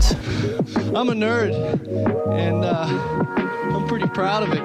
of. I'm a nerd, and uh, I'm pretty proud of it.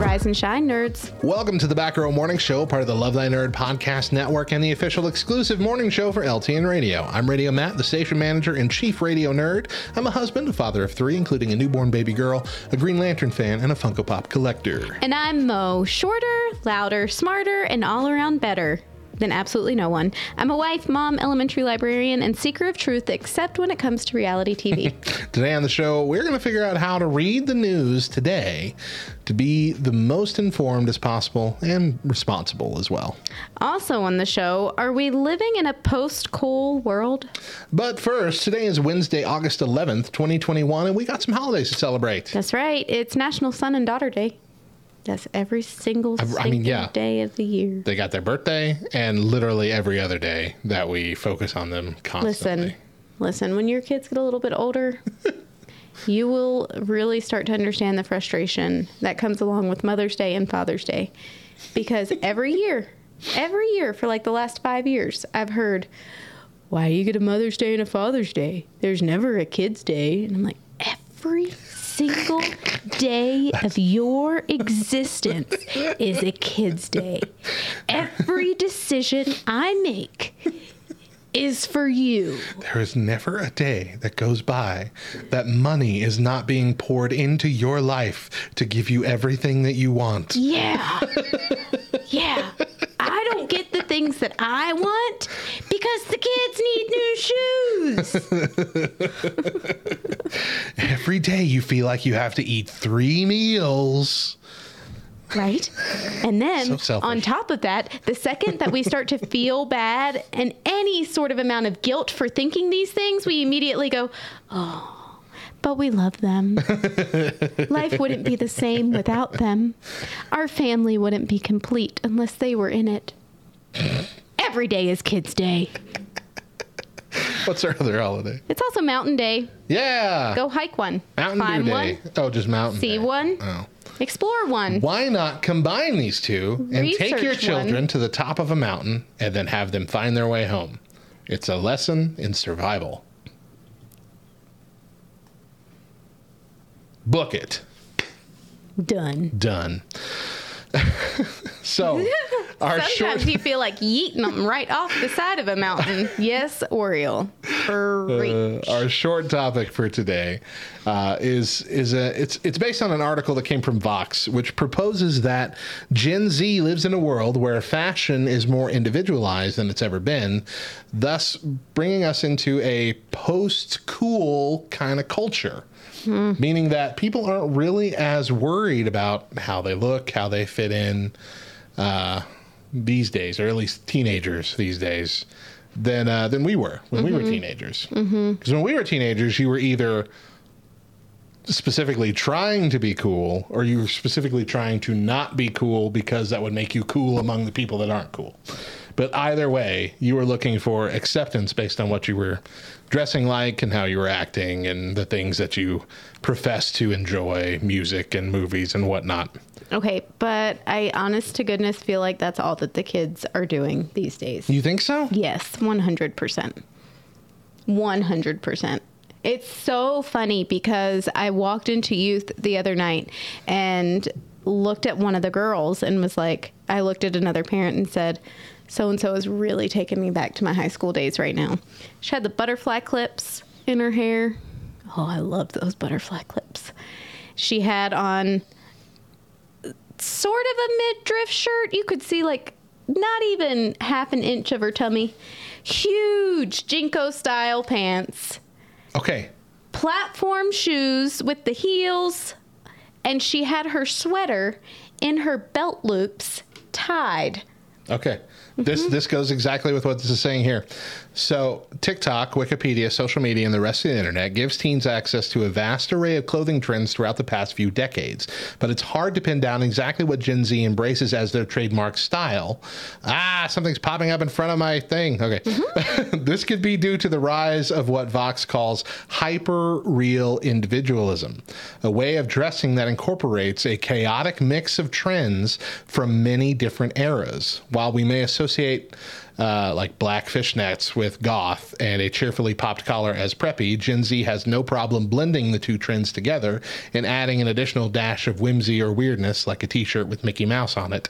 Rise and shine, nerds. Welcome to the Back Row Morning Show, part of the Love Thy Nerd podcast network and the official exclusive morning show for LTN Radio. I'm Radio Matt, the station manager and chief radio nerd. I'm a husband, a father of three, including a newborn baby girl, a Green Lantern fan, and a Funko Pop collector. And I'm Mo, shorter, louder, smarter, and all around better than absolutely no one. I'm a wife, mom, elementary librarian, and seeker of truth, except when it comes to reality TV. Today on the show, we're going to figure out how to read the news today to be the most informed as possible and responsible as well. also on the show, are we living in a post cool world? But first, today is Wednesday, August 11th, 2021, and we got some holidays to celebrate. That's right. It's National Son and Daughter Day. That's every single I- I mean, single yeah. day of the year. They got their birthday and literally every other day that we focus on them constantly. Listen, listen, when your kids get a little bit older, you will really start to understand the frustration that comes along with Mother's Day and Father's Day. Because every year, every year for like the last five years, I've heard, why do you get a Mother's Day and a Father's Day? There's never a Kid's Day. And I'm like, every single day of your existence is a Kid's Day. Every decision I make is for you. There is never a day that goes by that money is not being poured into your life to give you everything that you want. Yeah. Yeah. I don't get the things that I want because the kids need new shoes. Every day you feel like you have to eat three meals. Right? And then selfish. on top of that, the second that we start to feel bad and any sort of amount of guilt for thinking these things, we immediately go, oh, but we love them. Life wouldn't be the same without them. Our family wouldn't be complete unless they were in it. Every day is Kids' Day. What's our other holiday? It's also Mountain Day. Yeah. Go hike one. Mountain Climb Dew one. Day. Oh, just Mountain See Day. one. Oh. Explore one. Why not combine these two and take your children one. to the top of a mountain and then have them find their way home? It's a lesson in survival. Book it. Done. Done. so, our Sometimes short. you feel like yeeting them right off the side of a mountain. yes, Oriole. Uh, our short topic for today uh, is is a it's it's based on an article that came from Vox, which proposes that Gen Z lives in a world where fashion is more individualized than it's ever been, thus bringing us into a post cool kind of culture. Meaning that people aren't really as worried about how they look, how they fit in uh, these days, or at least teenagers these days, than uh, than we were when we were teenagers. Because when we were teenagers, you were either specifically trying to be cool, or you were specifically trying to not be cool because that would make you cool among the people that aren't cool. But either way, you were looking for acceptance based on what you were dressing like and how you were acting and the things that you profess to enjoy, music and movies and whatnot. Okay, but I honest to goodness feel like that's all that the kids are doing these days. You think so? Yes, 100%. 100%. It's so funny because I walked into youth the other night and looked at one of the girls and was like, I looked at another parent and said, so and so is really taking me back to my high school days right now. She had the butterfly clips in her hair. Oh, I love those butterfly clips. She had on sort of a midriff shirt. You could see like not even half an inch of her tummy. Huge JNCO style pants, Okay. platform shoes with the heels, and she had her sweater in her belt loops tied. Okay. This this goes exactly with what this is saying here. So TikTok, Wikipedia, social media, and the rest of the internet gives teens access to a vast array of clothing trends throughout the past few decades. But it's hard to pin down exactly what Gen Z embraces as their trademark style. Ah, something's popping up in front of my thing. Okay. this could be due to the rise of what Vox calls hyper real individualism, a way of dressing that incorporates a chaotic mix of trends from many different eras. While we may associate uh, like black fishnets with goth and a cheerfully popped collar as preppy, Gen Z has no problem blending the two trends together and adding an additional dash of whimsy or weirdness, like a t shirt with Mickey Mouse on it.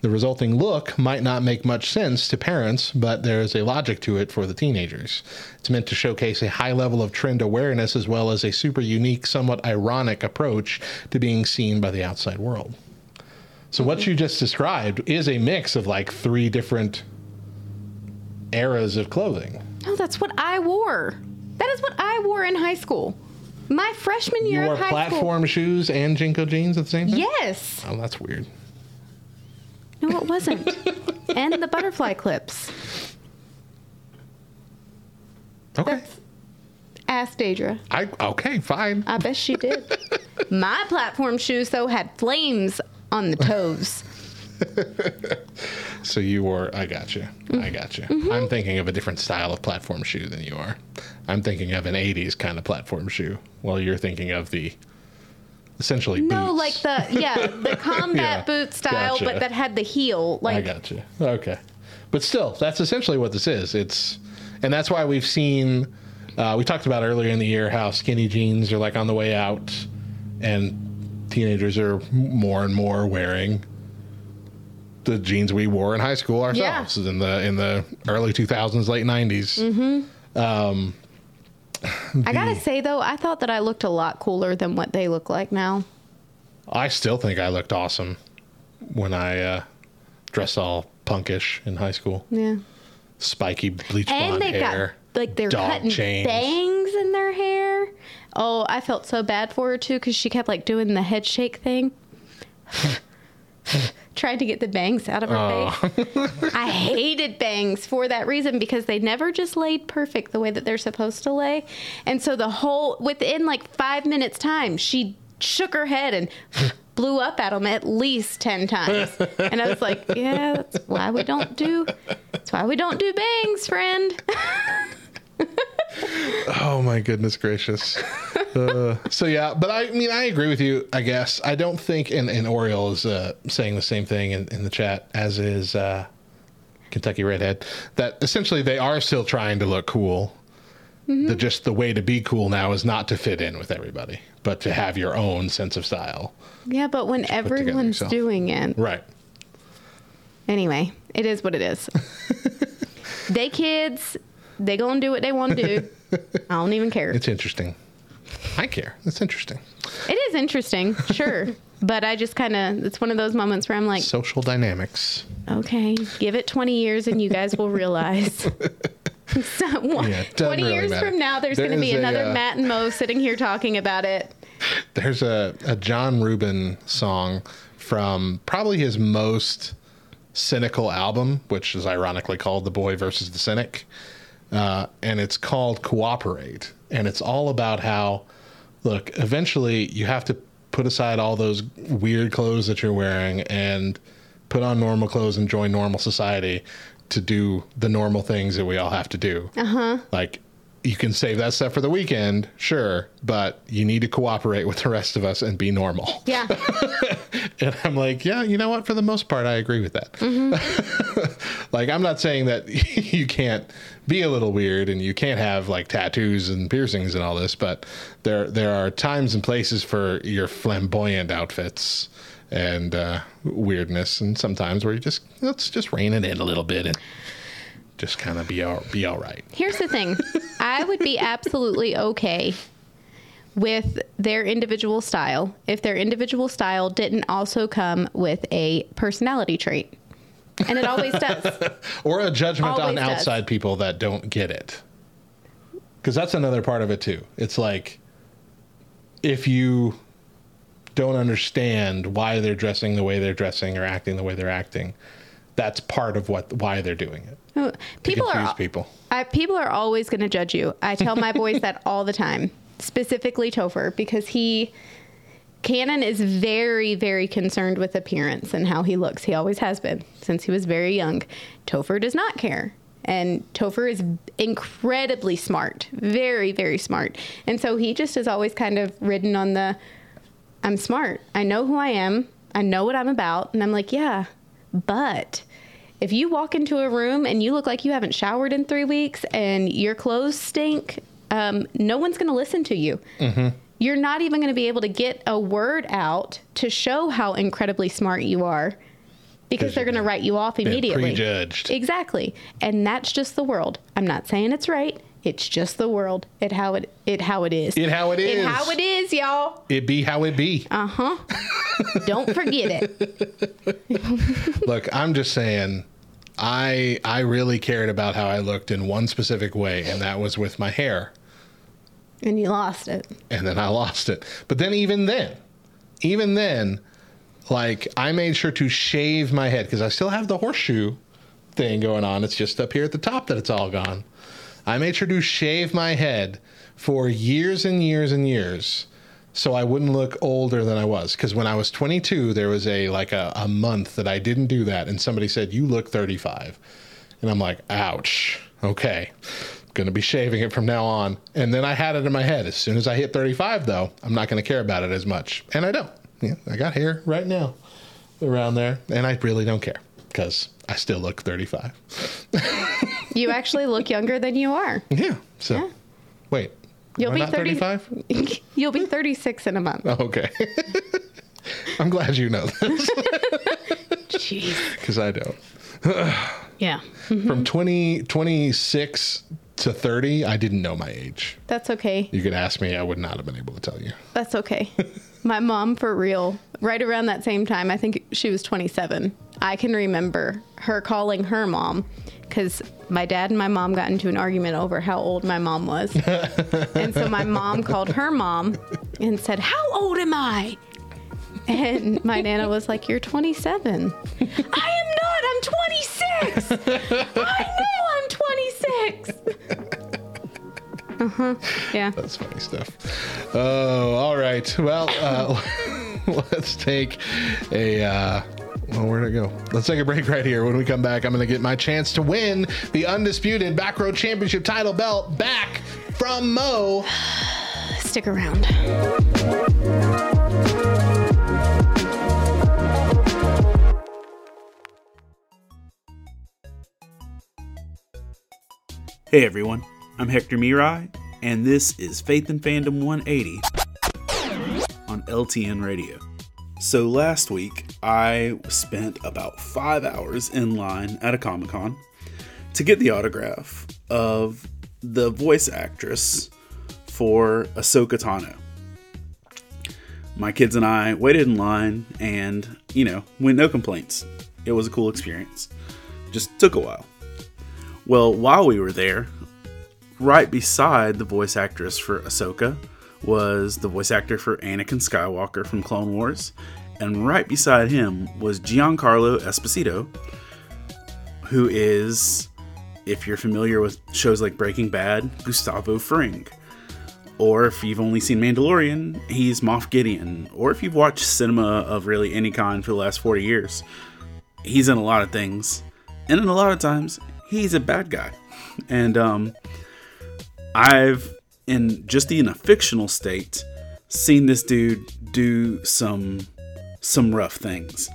The resulting look might not make much sense to parents, but there is a logic to it for the teenagers. It's meant to showcase a high level of trend awareness as well as a super unique, somewhat ironic approach to being seen by the outside world. So, what mm-hmm. you just described is a mix of like three different eras of clothing. Oh, that's what I wore. That is what I wore in high school. My freshman year You wore of high platform shoes and JNCO jeans at the same time? Yes. Oh, that's weird. No, it wasn't. and the butterfly clips. Okay. That's Ask Daedra. I okay, fine. I bet she did. My platform shoes, though, had flames on the toes. So you wore I got you. Mm. I got you. Mm-hmm. I'm thinking of a different style of platform shoe than you are. I'm thinking of an 80s kind of platform shoe while you're thinking of the essentially No, boots. like the yeah, the combat Yeah, boot style, gotcha. but that had the heel. Like I got you. Okay. But still, that's essentially what this is. It's, and that's why we've seen, uh, we talked about earlier in the year how skinny jeans are like on the way out, and teenagers are more and more wearing the jeans we wore in high school ourselves in the in the early 2000s, late 90s. Mm-hmm. I gotta say though, I thought that I looked a lot cooler than what they look like now. I still think I looked awesome when I uh, dressed all punkish in high school. Yeah. Spiky bleach And blonde they've hair. got like they're dog cutting chains. bangs in their hair. Oh, I felt so bad for her too because she kept like doing the head shake thing. Tried to get the bangs out of her Oh. face. I hated bangs for that reason because they never just laid perfect the way that they're supposed to lay. And so the whole within like five minutes time, she shook her head and blew up at them at least 10 times. And I was like, yeah, that's why we don't do that's why we don't do bangs, friend. Oh my goodness gracious. Uh, so yeah, but I mean I agree with you. I guess I don't think, and, and Oriole is uh, saying the same thing in, in the chat as is uh, Kentucky Redhead. That essentially they are still trying to look cool. The just the way to be cool now is not to fit in with everybody, but to have your own sense of style. Yeah, but when everyone's doing it. Right. Anyway, it is what it is. they kids, they gonna do what they want to do. I don't even care. It's interesting. I care. It's interesting. It is interesting, sure. But I just kind of, it's one of those moments where I'm like, Social dynamics. okay, give it 20 years and you guys will realize. So, Yeah, 20 really years matter. from now, there's There going to be is a, another uh, Matt and Mo sitting here talking about it. There's a, a John Reuben song from probably his most cynical album, which is ironically called The Boy versus the Cynic. Uh, and it's called Cooperate. And it's all about how, look, eventually you have to put aside all those weird clothes that you're wearing and put on normal clothes and join normal society to do the normal things that we all have to do. Uh huh. Like, you can save that stuff for the weekend, sure, but you need to cooperate with the rest of us and be normal. Yeah. And I'm like, yeah, you know what? For the most part, I agree with that. like, I'm not saying that you can't be a little weird and you can't have like tattoos and piercings and all this, but there there are times and places for your flamboyant outfits and uh, weirdness, and sometimes where you just let's just rein it in a little bit and just kind of be all, be all right. Here's the thing I would be absolutely okay with their individual style if their individual style didn't also come with a personality trait. And it always does. or a judgment on Always does. outside people that don't get it because that's another part of it too it's like if you don't understand why they're dressing the way they're dressing or acting the way they're acting that's part of what why they're doing it. People are people. I, people are always going to judge you. I tell my boys that all the time, specifically Topher, because he, Cannon is very, very concerned with appearance and how he looks. He always has been since he was very young. Topher does not care. And Topher is incredibly smart, very, very smart. And so he just has always kind of ridden on the I'm smart. I know who I am. I know what I'm about. And I'm like, yeah, but if you walk into a room and you look like you haven't showered in three weeks and your clothes stink, um, no one's going to listen to you. You're not even going to be able to get a word out to show how incredibly smart you are because they're going to write you off immediately. prejudged. Exactly. And that's just the world. I'm not saying it's right. It's just the world. It how it it how it is. It how it is. it how it is, y'all. It be how it be. Uh huh. Don't forget it. Look, I'm just saying, I I really cared about how I looked in one specific way, and that was with my hair. And you lost it. and then I lost it. But then even then, even then, like I made sure to shave my head because I still have the horseshoe thing going on. It's just up here at the top that it's all gone. I made sure to shave my head for years and years and years so I wouldn't look older than I was. Because when I was 22, there was a like a, a month that I didn't do that, and somebody said, "You look 35," and I'm like, "Ouch." Okay, gonna be shaving it from now on. And then I had it in my head. As soon as I hit 35, though, I'm not gonna care about it as much, and I don't. Yeah, I got hair right now around there, and I really don't care because I still look 35. You actually look younger than you are. Yeah. So, Yeah. wait. You'll be 30 35? You'll be 36 in a month. Oh, okay. I'm glad you know this Jeez. because I don't. Yeah. Mm-hmm. From 20, 26 to 30, I didn't know my age. That's okay. You could ask me, I would not have been able to tell you. That's okay. My mom, for real, right around that same time, I think she was 27. I can remember her calling her mom because my dad and my mom got into an argument over how old my mom was. and so my mom called her mom and said, How old am I? And my nana was like, You're 27. I am not. I'm 26. I know I'm 26. Uh huh. Yeah. That's funny stuff. Oh, all right. Well, uh, let's take a. Uh, well, where'd it go? Let's take a break right here. When we come back, I'm going to get my chance to win the undisputed Back Row Championship title belt back from Mo. Stick around. Hey everyone, I'm Hector Miray, and this is Faith and Fandom 180 on LTN Radio. So last week, I spent about five hours in line at a Comic Con to get the autograph of the voice actress for Ahsoka Tano. My kids and I waited in line and, you know, went no complaints. It was a cool experience. Just took a while. Well, while we were there, right beside the voice actress for Ahsoka was the voice actor for Anakin Skywalker from Clone Wars, and right beside him was Giancarlo Esposito, who is, if you're familiar with shows like Breaking Bad, Gustavo Fring. Or if you've only seen Mandalorian, he's Moff Gideon. Or if you've watched cinema of really any kind for the last 40 years, he's in a lot of things. And in a lot of times, he's a bad guy. And um, I've, in just in a fictional state, seen this dude do some some rough things.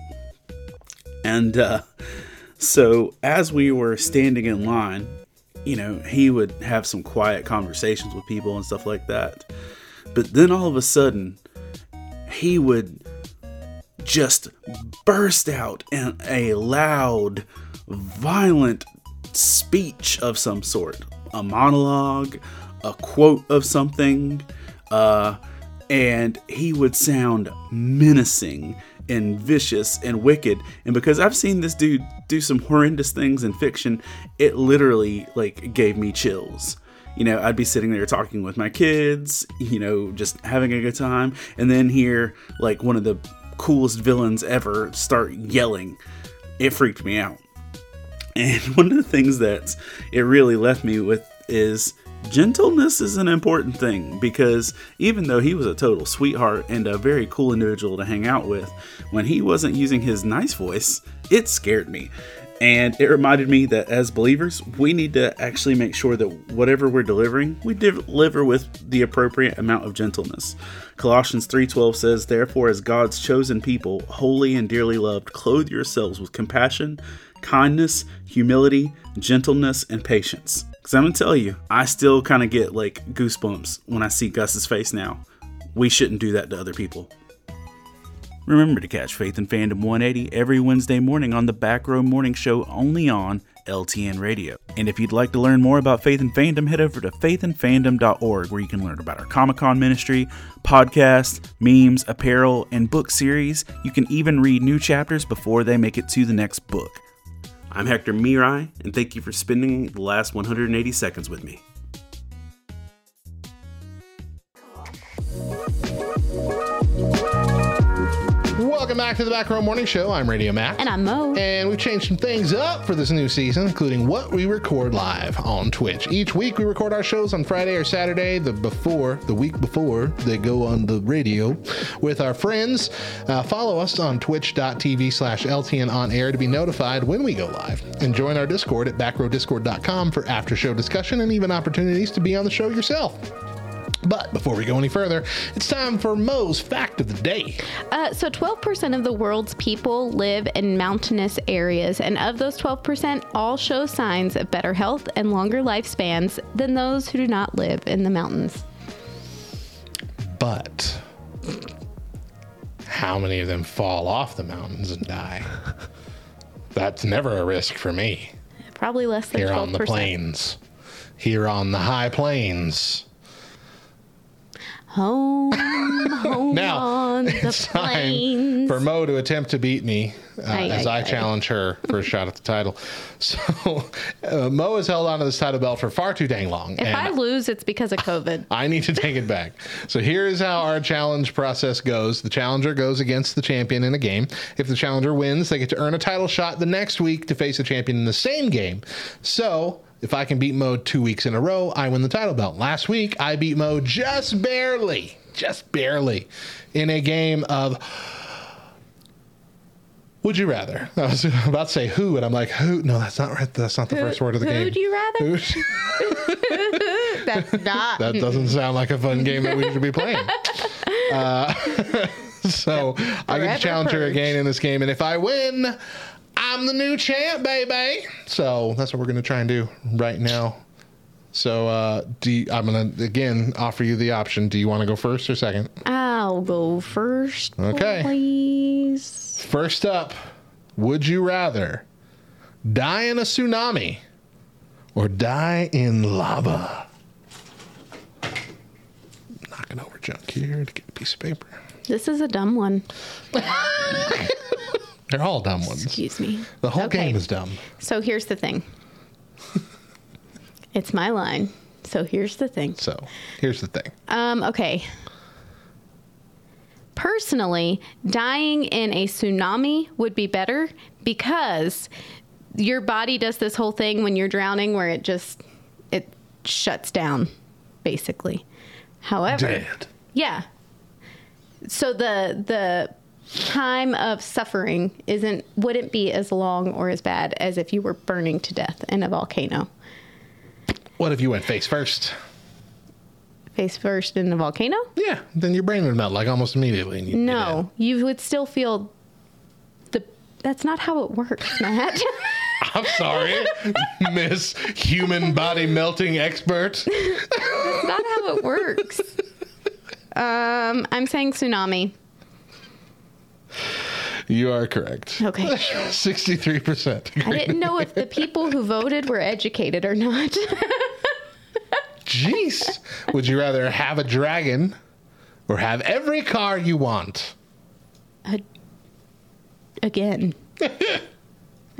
And uh, so as we were standing in line, you know, he would have some quiet conversations with people and stuff like that. But then all of a sudden, he would just burst out in a loud, violent speech of some sort a monologue, a quote of something, uh, and he would sound menacing and vicious and wicked. And because I've seen this dude do some horrendous things in fiction, it literally like gave me chills. You know, I'd be sitting there talking with my kids, you know, just having a good time, and then hear like one of the coolest villains ever start yelling. It freaked me out. And one of the things that it really left me with is gentleness is an important thing because even though he was a total sweetheart and a very cool individual to hang out with, when he wasn't using his nice voice, it scared me. And it reminded me that as believers, we need to actually make sure that whatever we're delivering, we deliver with the appropriate amount of gentleness. Colossians 3:12 says, "Therefore as God's chosen people, holy and dearly loved, clothe yourselves with compassion, kindness, humility, gentleness, and patience." Cuz I'm going to tell you, I still kind of get like goosebumps when I see Gus's face now. We shouldn't do that to other people. Remember to catch Faith and Fandom 180 every Wednesday morning on the Back Row Morning Show only on LTN Radio. And if you'd like to learn more about Faith and Fandom, head over to faithandfandom.org where you can learn about our Comic Con ministry, podcasts, memes, apparel, and book series. You can even read new chapters before they make it to the next book. I'm Hector Miray, and thank you for spending the last 180 seconds with me. Back to the Back Row Morning Show. I'm Radio Matt. And I'm Mo. And we've changed some things up for this new season, including what we record live on Twitch. Each week we record our shows on Friday or Saturday, the before, the week before they go on the radio with our friends. Uh, follow us on twitch.tv slash LTN on air to be notified when we go live. And join our Discord at backrowdiscord.com for after show discussion and even opportunities to be on the show yourself. But before we go any further, it's time for Mo's fact of the day. Uh, so, 12% of the world's people live in mountainous areas, and of those 12%, all show signs of better health and longer lifespans than those who do not live in the mountains. But how many of them fall off the mountains and die? That's never a risk for me. Probably less than Here 12%. on the plains, here on the high plains. Home, home Now, on the It's time plains. for Mo to attempt to beat me uh, Aye, as aye, I aye. challenge her for a shot at the title. So uh, Mo has held onto this title belt for far too dang long. if and I lose, it's because of COVID. I need to take it back. So here is how our challenge process goes. The challenger goes against the champion in a game. If the challenger wins, they get to earn a title shot the next week to face the champion in the same game. So if I can beat Mo two weeks in a row, I win the title belt. Last week, I beat Mo just barely, just barely, in a game of. Would you rather? I was about to say who, and I'm like, who? No, that's not right. That's not the Who- first word of the game. who'd you rather? Who- That's not. that doesn't sound like a fun game that we should be playing. Uh, so I get Forever to challenge her again in this game, and if I win, I'm the new champ, baby. So that's what we're gonna try and do right now. So uh, do you, I'm gonna again offer you the option. Do you want to go first or second? I'll go first. Okay. Please. First up, would you rather die in a tsunami or die in lava? Knocking over junk here to get a piece of paper. This is a dumb one. They're all dumb ones. Excuse me. The whole Okay. game is dumb. So here's the thing. it's my line. So here's the thing. So here's the thing. Um, okay. Personally, dying in a tsunami would be better because your body does this whole thing when you're drowning where it just it shuts down basically. However, yeah. So the the time of suffering isn't wouldn't be as long or as bad as if you were burning to death in a volcano. What if you went face first? Face first in a volcano? Yeah, then your brain would melt like almost immediately. And you'd. No, you would still feel the. That's not how it works, Matt. I'm sorry, Miss Human Body Melting Expert. that's not how it works. Um, I'm saying tsunami. You are correct. Okay. 63%. I didn't know if the people who voted were educated or not. Jeez. Would you rather have a dragon or have every car you want? Again.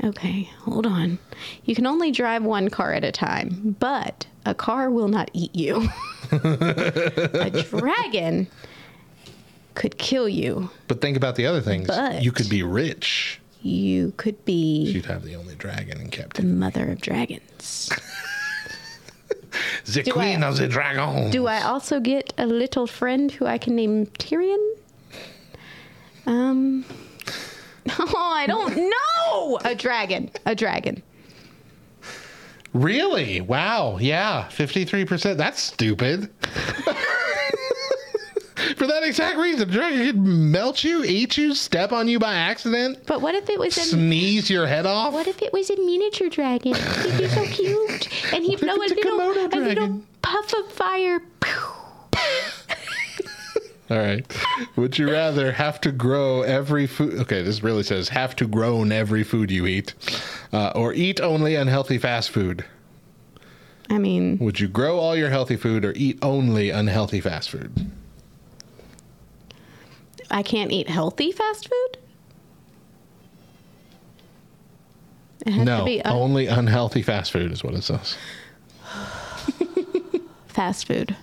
Okay, hold on. You can only drive one car at a time, but a car will not eat you. a dragon could kill you. But think about the other things. But- You could be rich. you could be She'd have the only dragon in captivity. the mother of dragons. The Do queen I- of the dragon. Do I also get a little friend who I can name Tyrion? Um. Oh, I don't know. A dragon. A dragon. Really? Wow. Yeah. 53%. That's stupid. For that exact reason, the dragon could melt you, eat you, step on you by accident, But what if it was in? sneeze your head off. What if it was a miniature dragon? He'd be so cute, and he'd blow a a little, a little puff of fire. All right. Would you rather have to grow every food? Okay, this really says have to grown every food you eat, uh, or eat only unhealthy fast food. I mean, Would you grow all your healthy food or eat only unhealthy fast food? I can't eat healthy fast food. It has to No, un- only unhealthy fast food is what it says. fast food.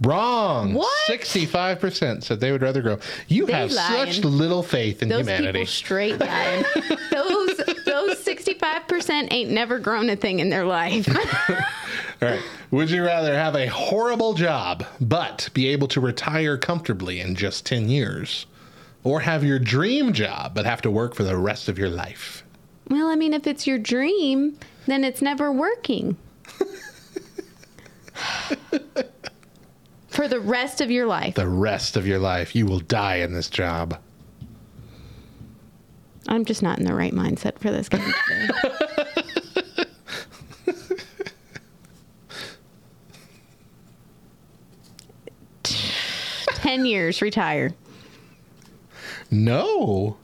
Wrong. What? Sixty-five percent said they would rather grow. You They have lying. such little faith in Those humanity. people straight lying. those those sixty five percent ain't never grown a thing in their life. All right. Would you rather have a horrible job but be able to retire comfortably in just ten years, or have your dream job but have to work for the rest of your life? well, I mean, if it's your dream, then it's never working. For the rest of your life. The rest of your life, you will die in this job. I'm just not in the right mindset for this game today. Ten years, retire. No.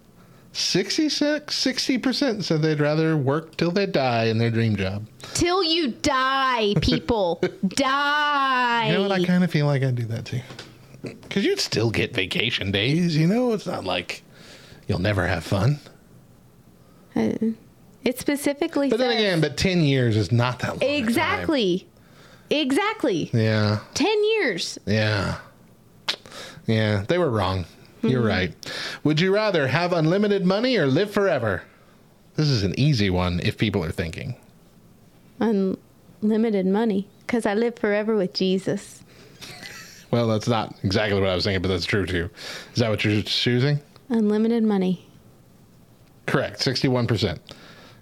66, 60% said they'd rather work till they die in their dream job. Till you die, people. die. You know what? I kind of feel like I'd do that too. Because you'd still get vacation days, you know? It's not like you'll never have fun. It specifically But then again, but 10 years is not that long. Exactly. Exactly. Yeah. 10 years. Yeah. Yeah. They were wrong. You're Mm-hmm. right. Would you rather have unlimited money or live forever? This is an easy one if people are thinking. Unlimited money. Because I live forever with Jesus. Well, that's not exactly what I was thinking, but that's true too. Is that what you're choosing? Unlimited money. Correct. 61%.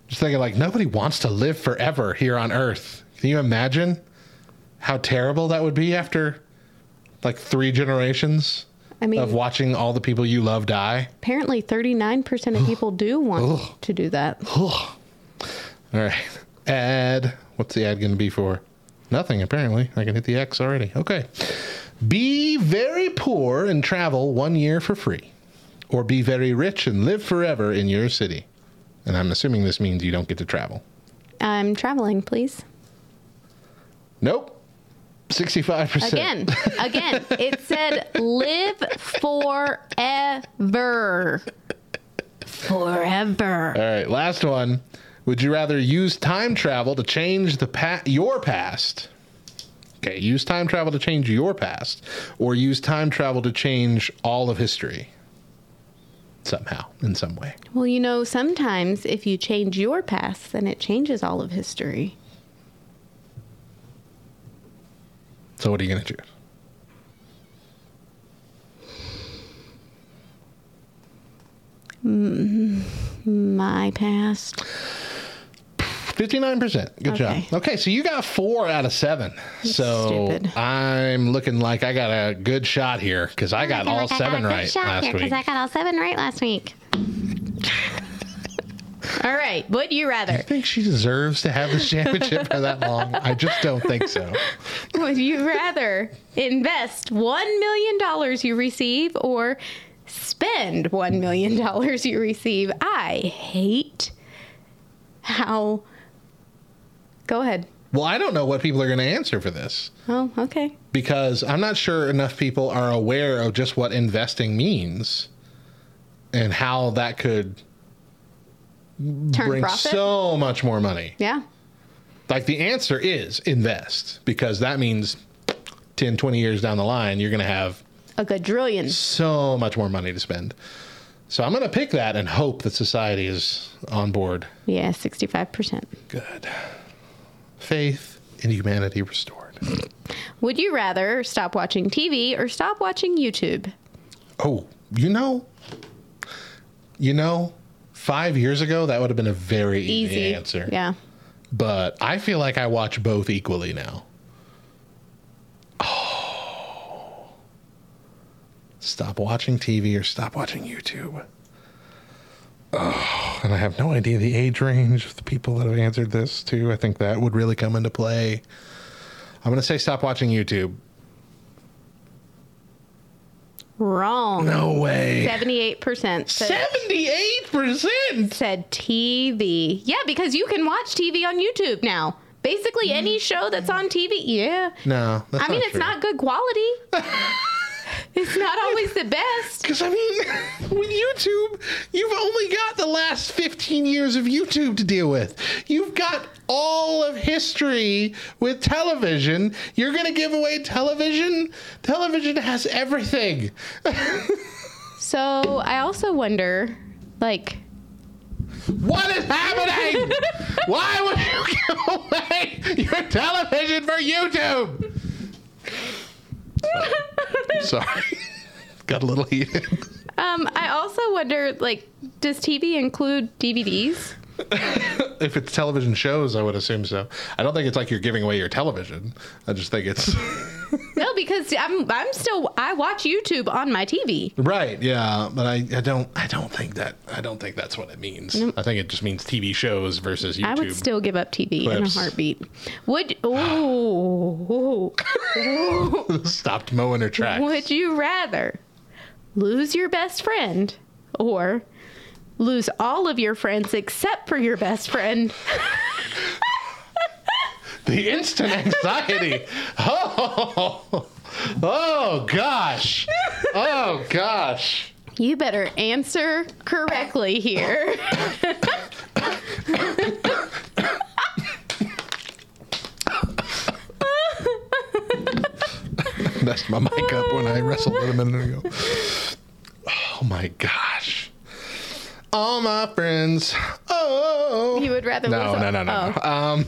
Just thinking like nobody wants to live forever here on earth. Can you imagine how terrible that would be after like three generations I mean, of watching all the people you love die? apparently 39% of people do want to do that. All right. Ad. What's the ad going to be for? Nothing, apparently. I can hit the X already. Okay. Be very poor and travel one year for free, or be very rich and live forever in your city. And I'm assuming this means you don't get to travel. I'm traveling, please. Nope. 65%. Again, again, it said live forever. Forever. All right, last one. Would you rather use time travel to change the pa- your past? Okay, use time travel to change your past, or use time travel to change all of history somehow, in some way. Well, you know, sometimes if you change your past, then it changes all of history. So, what are you going to choose? Mm-hmm. My past. 59%. Good Okay. job. Okay, so you got four out of seven. so stupid. I'm looking like I got a good shot here because I oh got all seven right last week. Because I got all seven right last week. all right. Would you rather? I think she deserves to have this championship for that long. I just don't think so. Would you rather invest $1 million you receive or spend $1 million you receive? I hate how. Go ahead. Well, I don't know what people are going to answer for this Oh, okay. because I'm not sure enough people are aware of just what investing means and how that could Turn bring profit. so much more money. yeah. Like the answer is invest because that means 10, 20 years down the line, you're going to have A quadrillion. so much more money to spend. So I'm going to pick that and hope that society is on board. Yeah, 65%. Good. Faith in humanity restored. Would you rather stop watching TV or stop watching YouTube? Oh, you know, you know, five years ago that would have been a very easy, Easy. answer. Yeah. But I feel like I watch both equally now. Oh. Stop watching TV or stop watching YouTube. Oh, and I have no idea the age range of the people that have answered this too. I think that would really come into play. I'm going to say stop watching YouTube. Wrong. No way. 78% said, 78%. said TV. Yeah, because you can watch TV on YouTube now. Basically, any mm. show that's on TV. Yeah. No, I mean, it's not good quality. it's not always the best. Because I mean, with YouTube, you've only got the last 15 years of YouTube to deal with. You've got all of history with television. You're going to give away television? Television has everything. So I also wonder, like, What is happening? Why would you give away your television for YouTube? Sorry. Got a little heated. um, I also wonder, like, does TV include DVDs? If it's television shows, I would assume so. I don't think it's like you're giving away your television. I just think it's No, because I'm I'm still I watch YouTube on my TV. right. Yeah, but I, I don't I don't think that I don't think that's what it means. I think it just means TV shows versus YouTube. I would still give up TV in a heartbeat. Would ooh, stopped mowing her tracks. would you rather lose your best friend or lose all of your friends except for your best friend? The instant anxiety. Oh, oh gosh. Oh gosh. You better answer correctly here. Messed my mic up when I wrestled it a minute ago. Oh my gosh. All my friends. Oh. You would rather No, lose no, no, no, no. Um,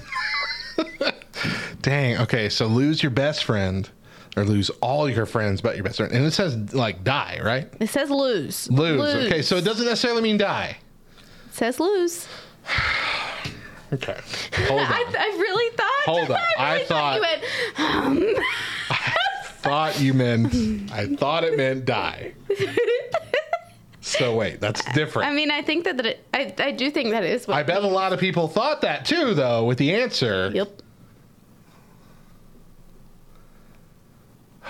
dang. Okay, so lose your best friend, or lose all your friends but your best friend, and it says like die, right? It says lose. Lose. Okay, so it doesn't necessarily mean die. it says lose. Okay, hold on. I, I really thought. Hold on. I, really I thought- you went. Um, thought you meant. I thought it meant die. So wait, that's different. I mean, I think that, that it, I, I do think that is what. I bet a lot of people thought that too, though, with the answer. Yep.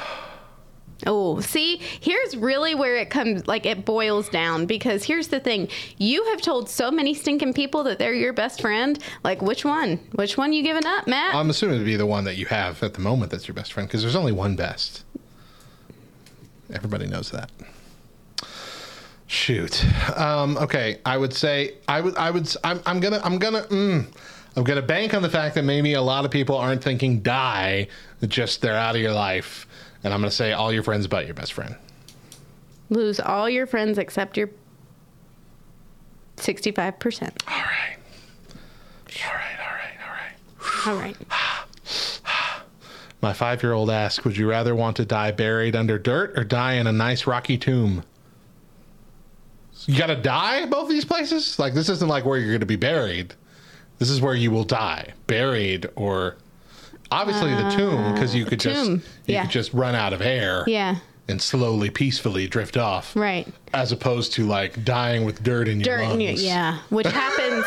Oh, see, here's really where it comes, like it boils down. Because here's the thing: you have told so many stinking people that they're your best friend. Like, which one? Which one you giving up, Matt? I'm assuming to be the one that you have at the moment that's your best friend, because there's only one best. Everybody knows that. Shoot. Um, okay, I would say I would. I would. s- I'm, I'm gonna. I'm gonna. Mm, I'm gonna bank on the fact that maybe a lot of people aren't thinking die, just they're out of your life, and I'm gonna say all your friends but your best friend. Lose all your friends except your sixty-five percent. All right. All right. All right. All right. All right. My five year old asked, Would you rather want to die buried under dirt or die in a nice rocky tomb? You gotta die both these places? Like, this isn't like where you're gonna be buried. This is where you will die, buried or obviously the uh, tomb, because you could just tomb, you yeah. could just run out of air Yeah. and slowly, peacefully drift off, Right. as opposed to like dying with dirt in your Dirt. in your- Yeah. Which happens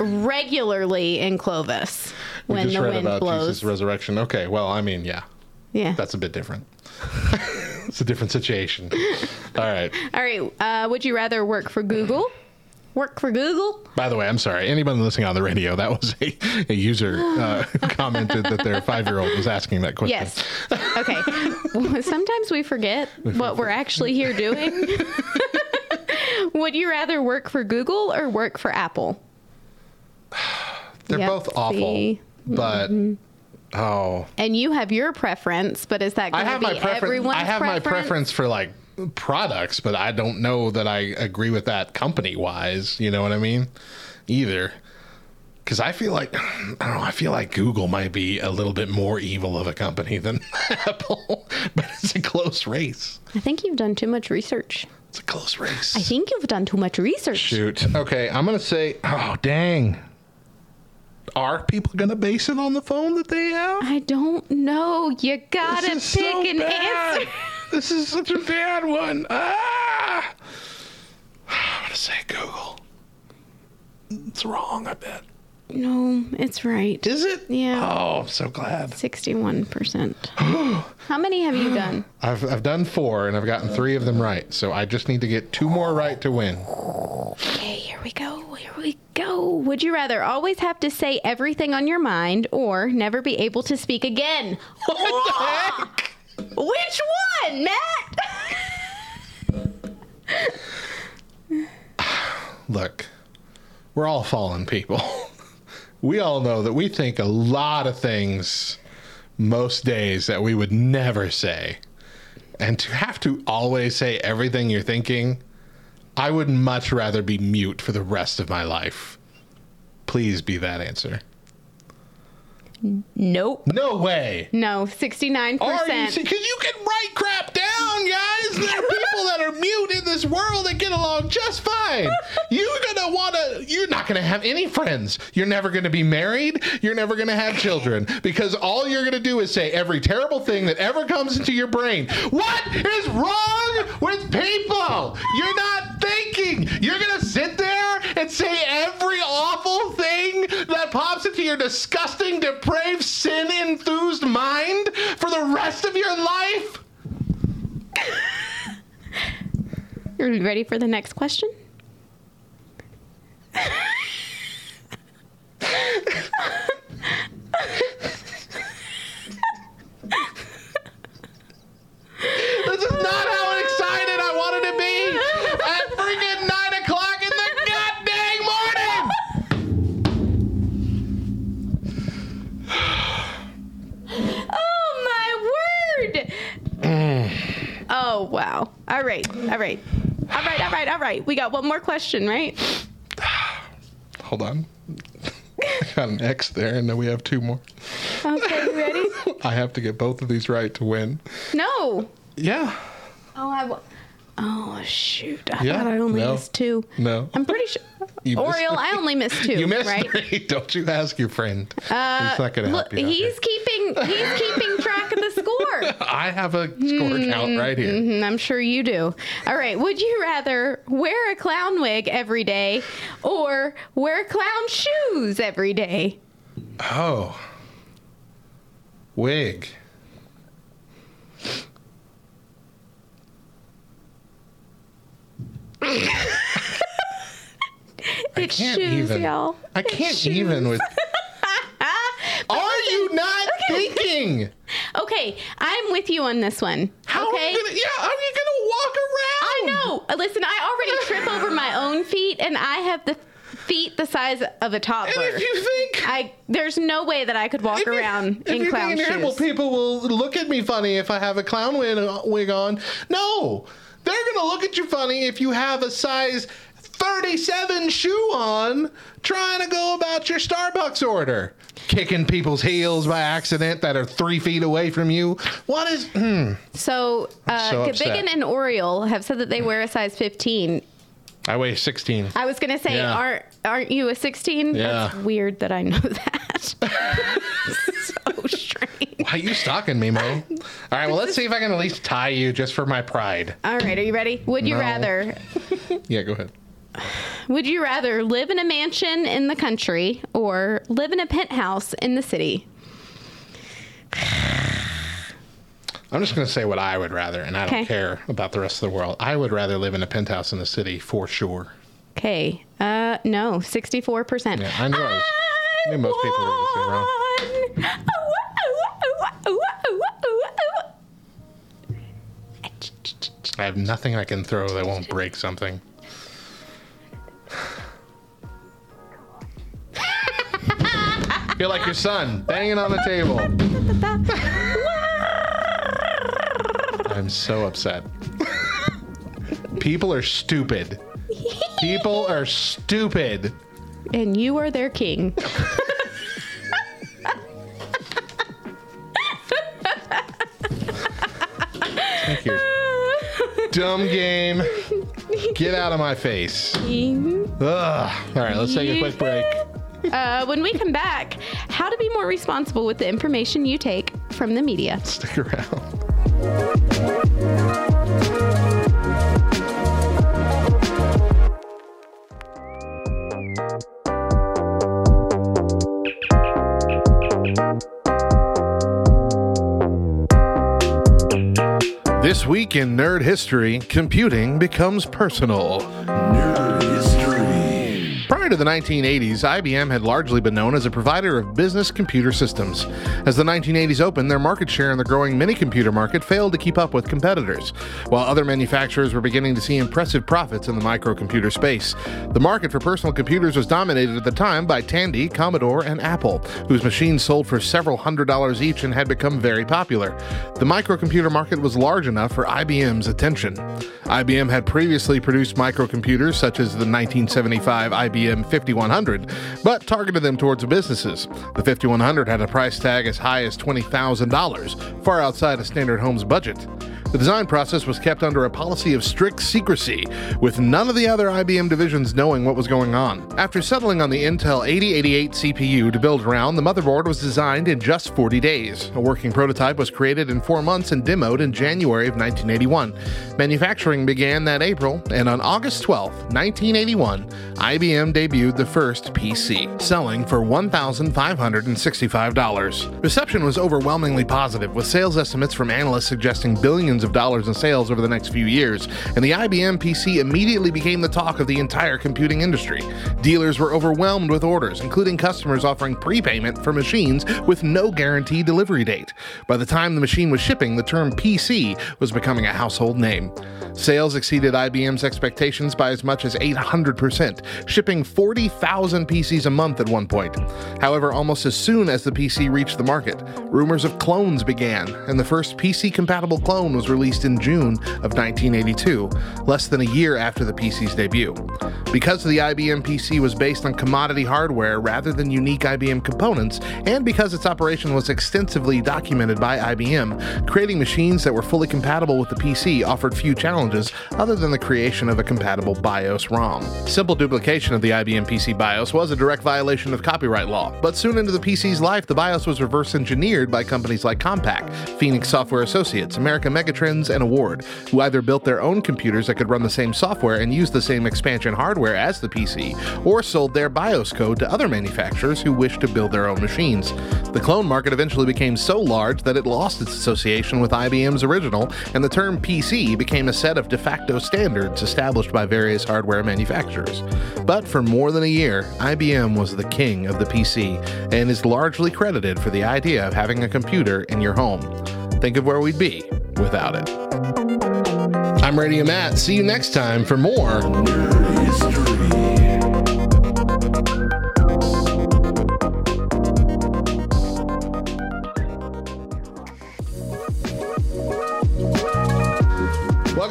regularly in Clovis We when just the read wind about blows. Jesus' resurrection. Okay, well, I mean, yeah, yeah. that's a bit different. it's a different situation. All right. All right. Uh, would you rather work for Google? Work for Google? By the way, I'm sorry. Anybody listening on the radio, that was a, a user uh, commented that their five year old was asking that question. Yes. Okay. Well, Sometimes we forget what we're actually here doing. Would you rather work for Google or work for Apple? They're Yep, both awful, see? but oh, And you have your preference, but is that going to have be my preference. everyone's I have my preference? preference for like products, but I don't know that I agree with that company wise. You know what I mean? Either. Because I feel like, I don't know, I feel like Google might be a little bit more evil of a company than Apple, but it's a close race. I think you've done too much research. It's a close race. I think you've done too much research. Shoot. Okay, I'm going to say, oh, dang. Are people going to base it on the phone that they have? I don't know. You gotta pick so an bad. answer. This is such a bad one. Ah! I'm going to say Google. It's wrong, I bet. No, it's right. Is it? Yeah. Oh, I'm so glad. 61%. How many have you done? I've, I've done four and I've gotten three of them right. So I just need to get two more right to win. Okay, here we go. Here we go. Would you rather always have to say everything on your mind or never be able to speak again? What the heck? Which one, Matt? Look, we're all fallen people. We all know that we think a lot of things most days that we would never say. And to have to always say everything you're thinking, I would much rather be mute for the rest of my life. Please be that answer. Nope. No way. No, 69%. Are you? Because you can write crap down, guys. There are people that are mute in this world that get along just fine. You're gonna wanna. You're not gonna have any friends. You're never gonna be married. You're never gonna have children because all you're gonna do is say every terrible thing that ever comes into your brain. What is wrong with people? You're not thinking. You're gonna sit there and say every awful thing that pops into your disgusting, depraved, sin enthused mind for the rest of your life? Are you ready for the next question? This is not how excited I wanted to be at freaking 9 o'clock in the goddamn morning! Oh my word! oh wow! All right, all right, all right, all right, all right. We got one more question, right? Hold on. I got an X there, and then we have two more. Okay, you ready? I have to get both of these right to win. No. Yeah. Oh, I. Oh shoot! I Yeah, thought I only no. missed two. No. I'm pretty sure. You Oriole, I only missed two. You missed right? three. Don't you ask your friend. he's not going to uh, help Look, you. out he's keeping he's keeping track of the score. I have a score count right here. Mm, I'm sure you do. All right. Would you rather wear a clown wig every day or wear clown shoes every day? Oh. Wig. It's can't shoes, even. y'all. I can't even with. Are you not thinking? Okay, I'm with you on this one. How okay. are you gonna? Yeah, how are you gonna walk around? I know. Uh, Listen, I already trip over my own feet, and I have the feet the size of a toddler. And if you think I there's no way that I could walk you- around in clown shoes. Well, people will look at me funny if I have a clown wig wig on. No, they're gonna look at you funny if you have a size 37 shoe on, trying to go about your Starbucks order, kicking people's heels by accident that are three feet away from you. What is? Hmm. so, uh, so. Gabigan and Oriole have said that they wear a size 15. I weigh 16. I was gonna say, Yeah. aren't aren't you a 16? Yeah. That's weird that I know that. so strange. Why are you stalking me, Mo? All right, well, let's see if I can at least tie you just for my pride. All right, are you ready? Would you No. rather Yeah, go ahead. Would you rather live in a mansion in the country or live in a penthouse in the city? I'm just going to say what I would rather, and I don't Okay. care about the rest of the world. I would rather live in a penthouse in the city for sure. Okay. Uh no, 64%. Yeah, I knew I was- I knew most people were say wrong. I have nothing I can throw that won't break something. Feel like your son banging on the table. I'm so upset. People are stupid. People are stupid. and you are their king. Thank you. Dumb game. Get out of my face. Ugh. All right, let's take a quick break. Uh, when we come back, how to be more responsible with the information you take from the media. Stick around. This week in nerd history, computing becomes personal. Prior to the 1980s, IBM had largely been known as a provider of business computer systems. As the 1980s opened, their market share in the growing mini computer market failed to keep up with competitors, while other manufacturers were beginning to see impressive profits in the microcomputer space. The market for personal computers was dominated at the time by Tandy, Commodore, and Apple, whose machines sold for several hundred dollars each and had become very popular. The microcomputer market was large enough for IBM's attention. IBM had previously produced microcomputers such as the 1975 IBM 5100, but targeted them towards businesses. The 5100 had a price tag as high as $20,000, far outside a standard home's budget. The design process was kept under a policy of strict secrecy, with none of the other IBM divisions knowing what was going on. After settling on the Intel 8088 CPU to build around, the motherboard was designed in just 40 days. A working prototype was created in four months and demoed in January of 1981. Manufacturing began that April, and on August 12, 1981, IBM debuted the first PC, selling for $1,565. Reception was overwhelmingly positive, with sales estimates from analysts suggesting billions of dollars in sales over the next few years, and the IBM PC immediately became the talk of the entire computing industry. Dealers were overwhelmed with orders, including customers offering prepayment for machines with no guaranteed delivery date. By the time the machine was shipping, the term PC was becoming a household name. Sales exceeded IBM's expectations by as much as 800%, shipping 40,000 PCs a month at one point. However, almost as soon as the PC reached the market, rumors of clones began, and the first PC compatible clone was released in June of 1982, less than a year after the PC's debut. Because the IBM PC was based on commodity hardware rather than unique IBM components, and because its operation was extensively documented by IBM, creating machines that were fully compatible with the PC offered few challenges other than the creation of a compatible BIOS ROM. Simple duplication of the IBM PC BIOS was a direct violation of copyright law, but soon into the PC's life, the BIOS was reverse engineered by companies like Compaq, Phoenix Software Associates, American Megatrends, and Award, who either built their own computers that could run the same software and use the same expansion hardware as the PC, or sold their BIOS code to other manufacturers who wished to build their own machines. The clone market eventually became so large that it lost its association with IBM's original, and the term PC became a set of de facto standards established by various hardware manufacturers. But for more than a year, IBM was the king of the PC and is largely credited for the idea of having a computer in your home. Think of where we'd be without it. I'm Radio Matt. See you next time for more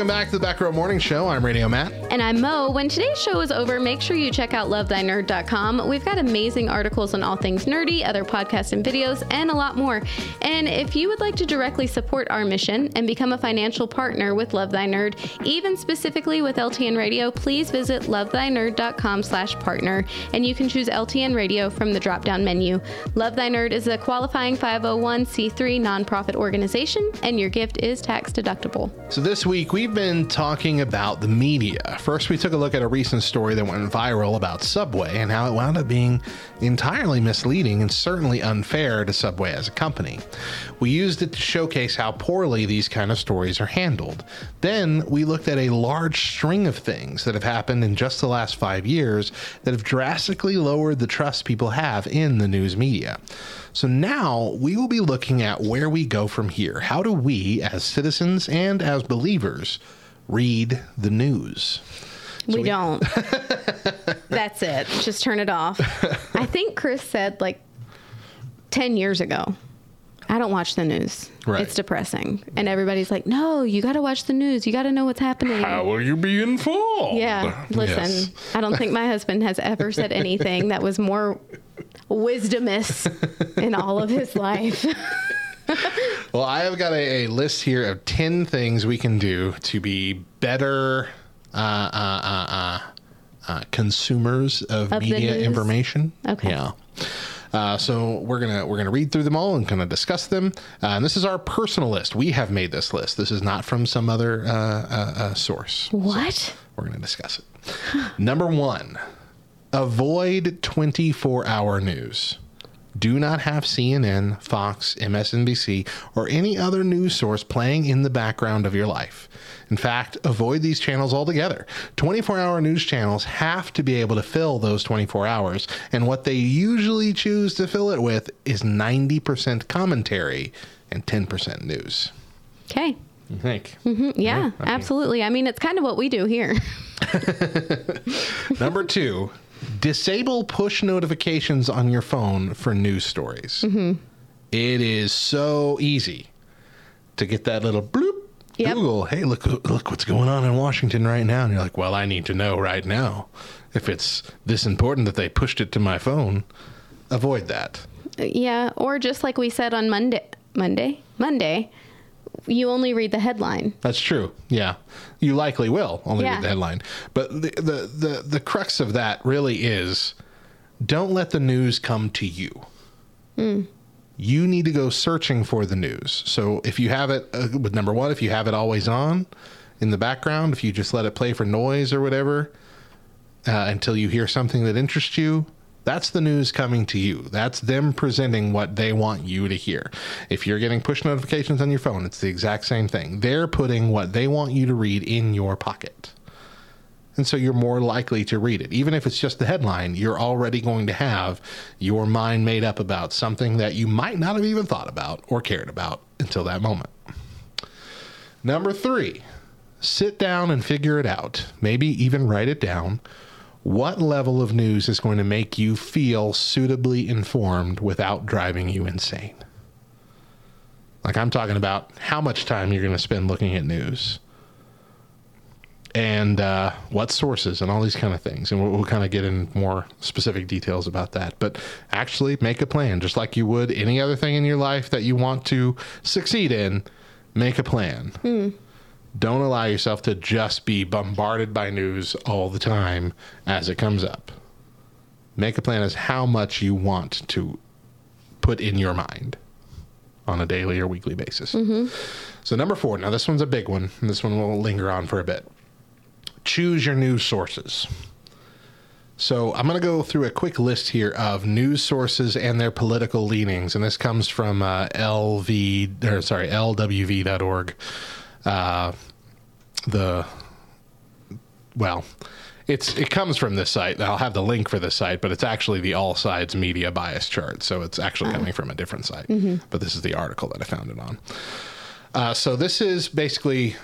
Welcome back to the Back Row Morning Show. I'm Radio Matt. And I'm Mo. When today's show is over, make sure you check out lovethynerd.com. We've got amazing articles on all things nerdy, other podcasts and videos, and a lot more. And if you would like to directly support our mission and become a financial partner with Love Thy Nerd, even specifically with LTN Radio, please visit lovethynerd.com slash partner, and you can choose LTN Radio from the drop-down menu. Love Thy Nerd is a qualifying 501c3 nonprofit organization, and your gift is tax deductible. So this week we've been talking about the media. First, we took a look at a recent story that went viral about Subway and how it wound up being entirely misleading and certainly unfair to Subway as a company. We used it to showcase how poorly these kind of stories are handled. Then we looked at a large string of things that have happened in just the last five years that have drastically lowered the trust people have in the news media. So now we will be looking at where we go from here. How do we, as citizens and as believers, read the news? we, don't. That's it. Just turn it off. I think Chris said like 10 years ago. I don't watch the news. Right. It's depressing. And everybody's like, no, you got to watch the news. You got to know what's happening. How will you be informed? Yeah, listen, Yes. I don't think my husband has ever said anything that was more wisdomous in all of his life. Well, I have got a, a list here of 10 things we can do to be better uh, uh, uh, uh, uh, consumers of, Of media information. Okay. Yeah. Uh, so we're gonna we're gonna read through them all and kind of discuss them. Uh, and this is our personal list. We have made this list. This is not from some other uh, uh, uh, source. what? We're gonna discuss it. Number one, avoid 24 hour news. Do not have CNN, Fox, MSNBC, or any other news source playing in the background of your life. In fact, avoid these channels altogether. 24 hour news channels have to be able to fill those 24 hours, and what they usually choose to fill it with is 90% commentary and 10% news. Okay. You think? Mm-hmm. Yeah, absolutely. I mean, it's kind of what we do here. Number two, disable push notifications on your phone for news stories. Mm-hmm. It is so easy to get that little bloop. Yep. Google, hey, look, look what's going on in Washington right now. And you're like, well, I need to know right now. If it's this important that they pushed it to my phone, avoid that. Yeah, or just like we said on Monday, Monday, Monday, you only read the headline. That's true. Yeah, you likely will only Yeah. read the headline. But the, the the the crux of that really is, don't let the news come to you. You need to go searching for the news. So if you have it uh, with number one, if you have it always on in the background, if you just let it play for noise or whatever uh, until you hear something that interests you. That's the news coming to you. That's them presenting what they want you to hear. If you're getting push notifications on your phone, it's the exact same thing. They're putting what they want you to read in your pocket. And so you're more likely to read it. Even if it's just the headline, you're already going to have your mind made up about something that you might not have even thought about or cared about until that moment. Number three, sit down and figure it out. Maybe even write it down. What level of news is going to make you feel suitably informed without driving you insane? Like, I'm talking about how much time you're going to spend looking at news and uh, what sources and all these kind of things. And we'll, we'll kind of get in more specific details about that. But actually, make a plan, just like you would any other thing in your life that you want to succeed in. Make a plan. Don't allow yourself to just be bombarded by news all the time as it comes up. Make a plan as how much you want to put in your mind on a daily or weekly basis. So, number four, now this one's a big one, and this one will linger on for a bit. Choose your news sources. So, I'm going to go through a quick list here of news sources and their political leanings, and this comes from uh, LV, or sorry, LWV.org. Uh, the well, it's it comes from this site. I'll have the link for this site, but it's actually the All Sides Media Bias Chart, so it's actually coming from a different site. But this is the article that I found it on. Uh, so this is basically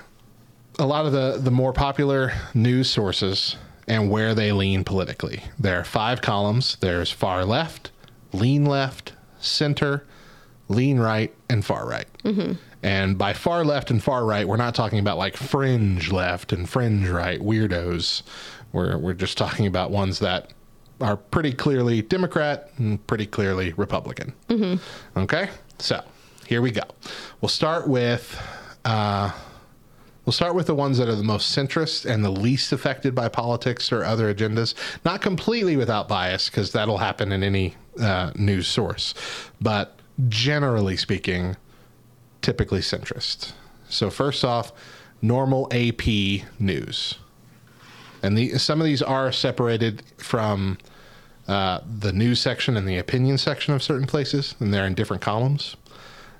a lot of the the more popular news sources and where they lean politically. There are five columns. There's far left, lean left, center, lean right, and far right. And by far left and far right, we're not talking about like fringe left and fringe right weirdos. We're we're just talking about ones that are pretty clearly Democrat and pretty clearly Republican. Okay, so here we go. We'll start with. Uh, We'll start with the ones that are the most centrist and the least affected by politics or other agendas. Not completely without bias, because that'll happen in any uh, news source, but generally speaking, typically centrist. So, first off, normal AP news. And the, some of these are separated from uh, the news section and the opinion section of certain places, and they're in different columns.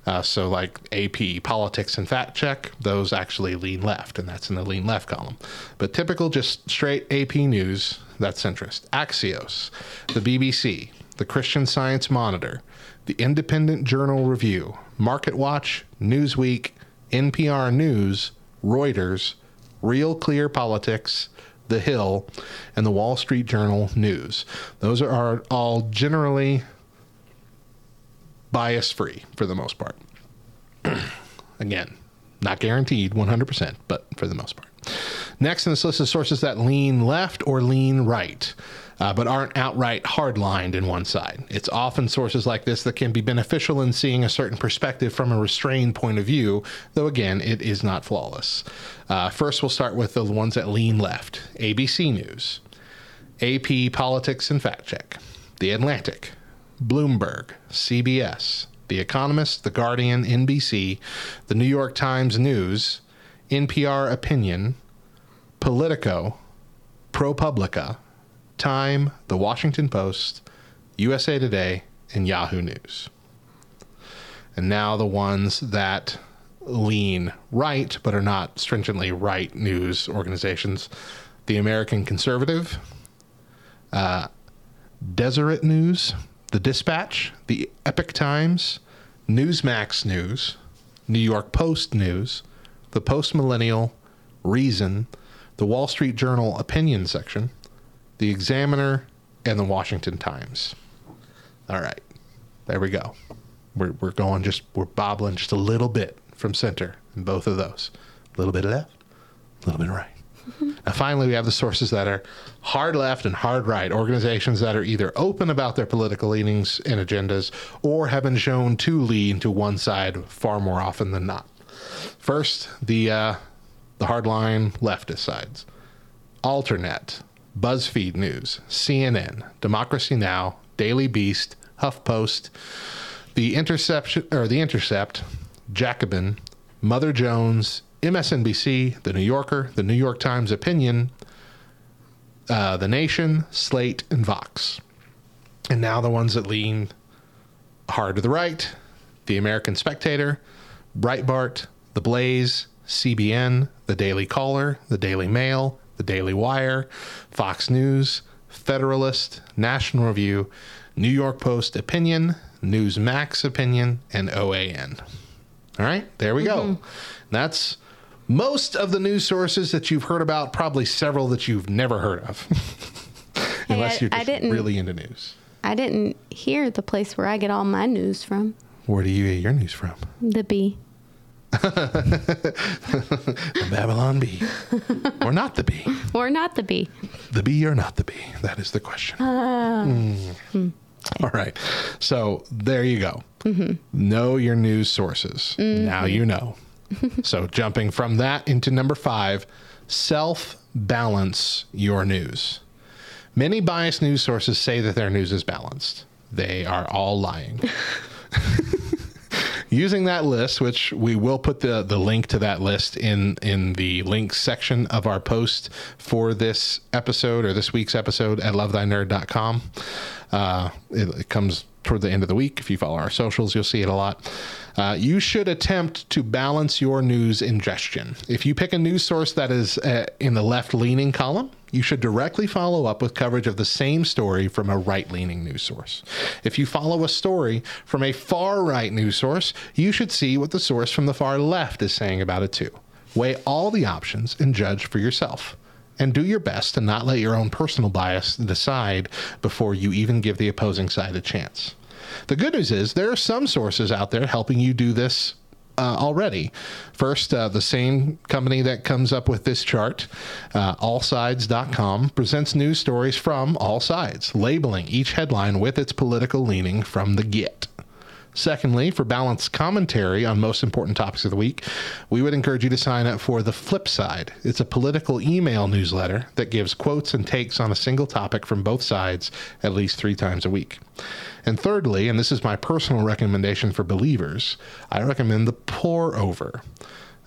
Uh, so, like AP politics and fact check, those actually lean left, and that's in the lean left column. But typical, just straight AP news, that's centrist. Axios, the BBC, the Christian Science Monitor, the Independent Journal Review, Market Watch, Newsweek, NPR News, Reuters, Real Clear Politics, The Hill, and the Wall Street Journal News. Those are all generally bias free for the most part. Again, not guaranteed 100%, but for the most part. Next in this list is sources that lean left or lean right, uh, but aren't outright hardlined in one side. It's often sources like this that can be beneficial in seeing a certain perspective from a restrained point of view, though again, it is not flawless. Uh, first, we'll start with the ones that lean left ABC News, AP Politics and Fact Check, The Atlantic, Bloomberg, CBS, The Economist, The Guardian, NBC, The New York Times News, NPR Opinion, Politico, ProPublica, Time, The Washington Post, USA Today, and Yahoo News. And now the ones that lean right but are not stringently right news organizations the American Conservative, uh, Deseret News, The Dispatch, The Epoch Times, Newsmax News, New York Post News, The Post Millennial, Reason, The Wall Street Journal Opinion Section, The Examiner, and The Washington Times. All right, there we go. We're, we're going just, we're bobbling just a little bit from center in both of those. A little bit left, a little bit right. Now, finally, we have the sources that are hard left and hard right, organizations that are either open about their political leanings and agendas or have been shown to lean to one side far more often than not. First, the, uh, the hardline leftist sides Alternet, BuzzFeed News, CNN, Democracy Now, Daily Beast, HuffPost, The Interception or The Intercept, Jacobin, Mother Jones, MSNBC, The New Yorker, The New York Times Opinion, uh, The Nation, Slate, and Vox. And now the ones that lean hard to the right The American Spectator, Breitbart, The Blaze, CBN, The Daily Caller, The Daily Mail, The Daily Wire, Fox News, Federalist, National Review, New York Post Opinion, Newsmax Opinion, and OAN. All right, there we go. Mm-hmm. That's most of the news sources that you've heard about, probably several that you've never heard of. Unless I- you're I didn't- really into news. I didn't hear the place where I get all my news from. Where do you get your news from? The bee. The Babylon Bee. or not the bee. Or not the bee. The bee or not the bee? That is the question. Mm. All right. So there you go. Mm-hmm. Know your news sources. Mm-hmm. Now you know. so jumping from that into number five, self balance your news. Many biased news sources say that their news is balanced. They are all lying. Using that list, which we will put the, the link to that list in, in the links section of our post for this episode or this week's episode at lovethynerd.com. Uh, it, it comes toward the end of the week. If you follow our socials, you'll see it a lot. Uh, you should attempt to balance your news ingestion. If you pick a news source that is uh, in the left leaning column, you should directly follow up with coverage of the same story from a right leaning news source. If you follow a story from a far right news source, you should see what the source from the far left is saying about it too. Weigh all the options and judge for yourself. And do your best to not let your own personal bias decide before you even give the opposing side a chance. The good news is there are some sources out there helping you do this uh, already. First, uh, the same company that comes up with this chart, uh, allsides.com, presents news stories from all sides, labeling each headline with its political leaning from the get. Secondly, for balanced commentary on most important topics of the week, we would encourage you to sign up for The Flip Side. It's a political email newsletter that gives quotes and takes on a single topic from both sides at least three times a week. And thirdly, and this is my personal recommendation for believers, I recommend The Pour Over.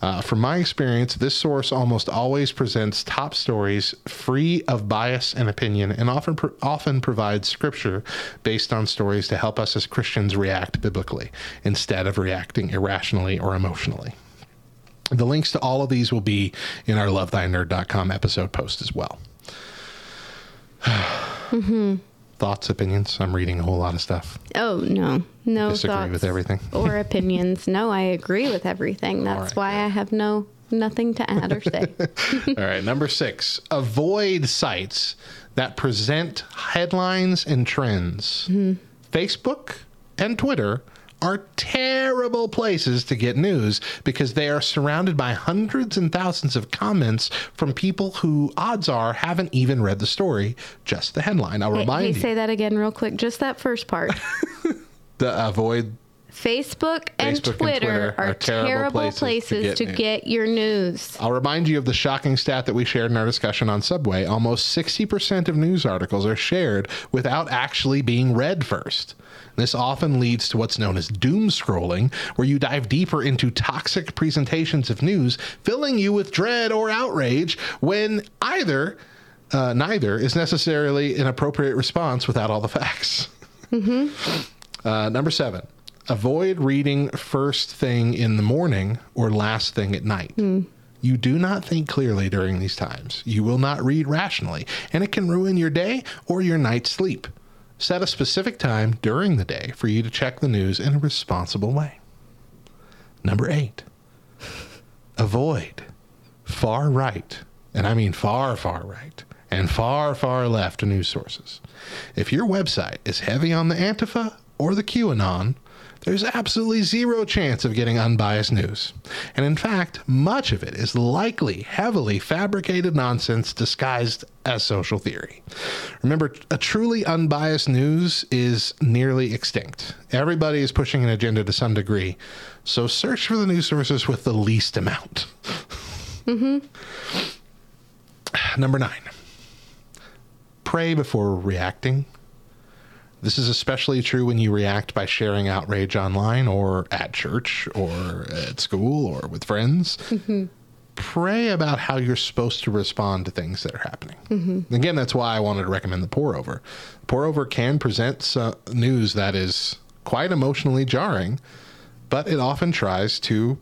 Uh, from my experience, this source almost always presents top stories free of bias and opinion, and often pro- often provides scripture based on stories to help us as Christians react biblically instead of reacting irrationally or emotionally. The links to all of these will be in our lovethynerd.com episode post as well. Thoughts, opinions? I'm reading a whole lot of stuff. Oh no, no Disagree with everything. or opinions. No, I agree with everything. That's right, why I have no nothing to add or say. All right, number six, avoid sites that present headlines and trends. Mm-hmm. Facebook and Twitter are terrible places to get news because they are surrounded by hundreds and thousands of comments from people who, odds are, haven't even read the story, just the headline. I'll Hey, remind hey, you say that again real quick. Just that first part. to avoid Facebook, and, Facebook and Twitter Twitter are, are terrible terrible, places places, to to, get get, your news. I'll remind you of the shocking stat that we shared in our discussion on Subway. Almost 60% of news articles are shared without actually being read first. This often leads to what's known as doom scrolling, where you dive deeper into toxic presentations of news, filling you with dread or outrage when either, uh, neither, is necessarily an appropriate response without all the facts. Uh, number seven, avoid reading first thing in the morning or last thing at night. You do not think clearly during these times. You will not read rationally, and it can ruin your day or your night's sleep. Set a specific time during the day for you to check the news in a responsible way. Number eight, avoid far right, and I mean far, far right, and far, far left news sources. If your website is heavy on the Antifa or the QAnon, there's absolutely zero chance of getting unbiased news. And in fact, much of it is likely heavily fabricated nonsense disguised as social theory. Remember, a truly unbiased news is nearly extinct. Everybody is pushing an agenda to some degree, so search for the news sources with the least amount. Mm-hmm. Number nine, pray before reacting. This is especially true when you react by sharing outrage online or at church or at school or with friends. Pray about how you're supposed to respond to things that are happening. Again, that's why I wanted to recommend the pour over. Pour over can present news that is quite emotionally jarring, but it often tries to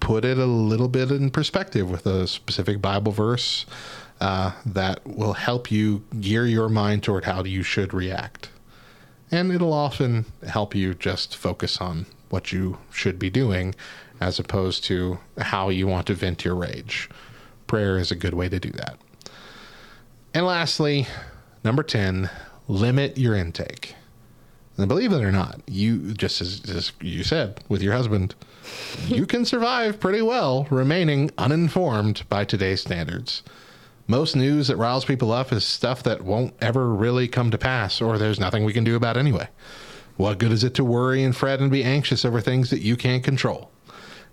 put it a little bit in perspective with a specific Bible verse uh, that will help you gear your mind toward how you should react. And it'll often help you just focus on what you should be doing as opposed to how you want to vent your rage. Prayer is a good way to do that. And lastly, number 10, limit your intake. And believe it or not, you just as, as you said with your husband, you can survive pretty well remaining uninformed by today's standards. Most news that riles people up is stuff that won't ever really come to pass, or there's nothing we can do about anyway. What good is it to worry and fret and be anxious over things that you can't control?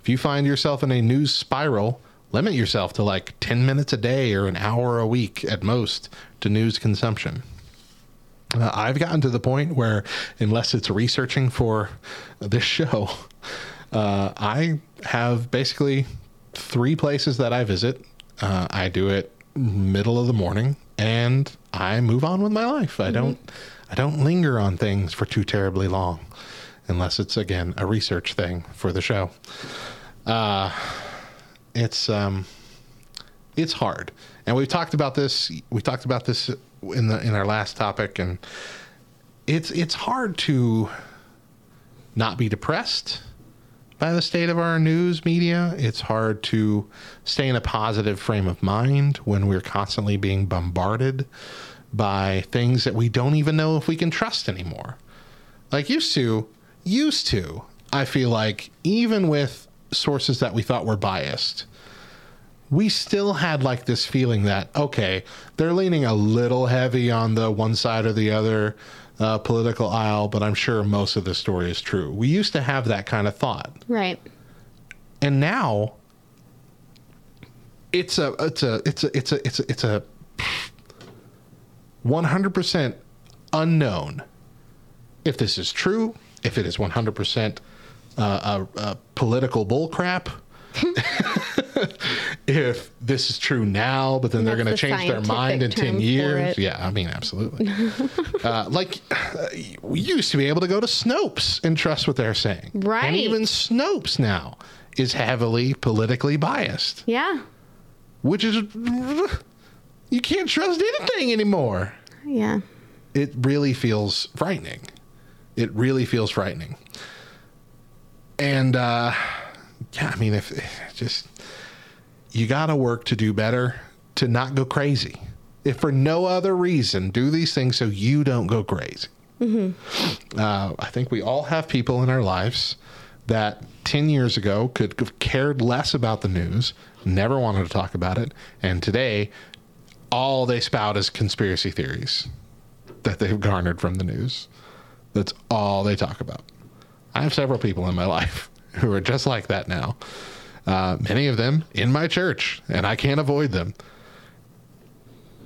If you find yourself in a news spiral, limit yourself to like 10 minutes a day or an hour a week at most to news consumption. Uh, I've gotten to the point where, unless it's researching for this show, uh, I have basically three places that I visit. Uh, I do it middle of the morning, and I move on with my life. I don't, I don't linger on things for too terribly long, unless it's again a research thing for the show. Uh, it's um, it's hard, and we've talked about this. We talked about this in the in our last topic, and it's it's hard to not be depressed by the state of our news media. It's hard to stay in a positive frame of mind when we're constantly being bombarded by things that we don't even know if we can trust anymore. Like used to, used to, I feel like even with sources that we thought were biased, we still had like this feeling that okay, they're leaning a little heavy on the one side or the other uh, political aisle, but I'm sure most of the story is true. We used to have that kind of thought, Right. and now it's a it's a it's a it's a it's a it's a 100% unknown if this is true, if it is 100% uh, a, a political bullcrap. if this is true now, but then they're going to the change their mind in 10 years. Yeah, I mean, absolutely. uh, like, uh, we used to be able to go to Snopes and trust what they're saying. Right. And even Snopes now is heavily politically biased, Yeah. which is, you can't trust anything anymore Yeah. it really feels frightening. It really feels frightening. And uh, yeah, I mean, if just you got to work to do better, to not go crazy. If for no other reason, do these things so you don't go crazy. Uh, I think we all have people in our lives that 10 years ago could have cared less about the news, never wanted to talk about it, and today all they spout is conspiracy theories that they've garnered from the news. That's all they talk about. I have several people in my life who are just like that now. Uh, many of them in my church, and I can't avoid them.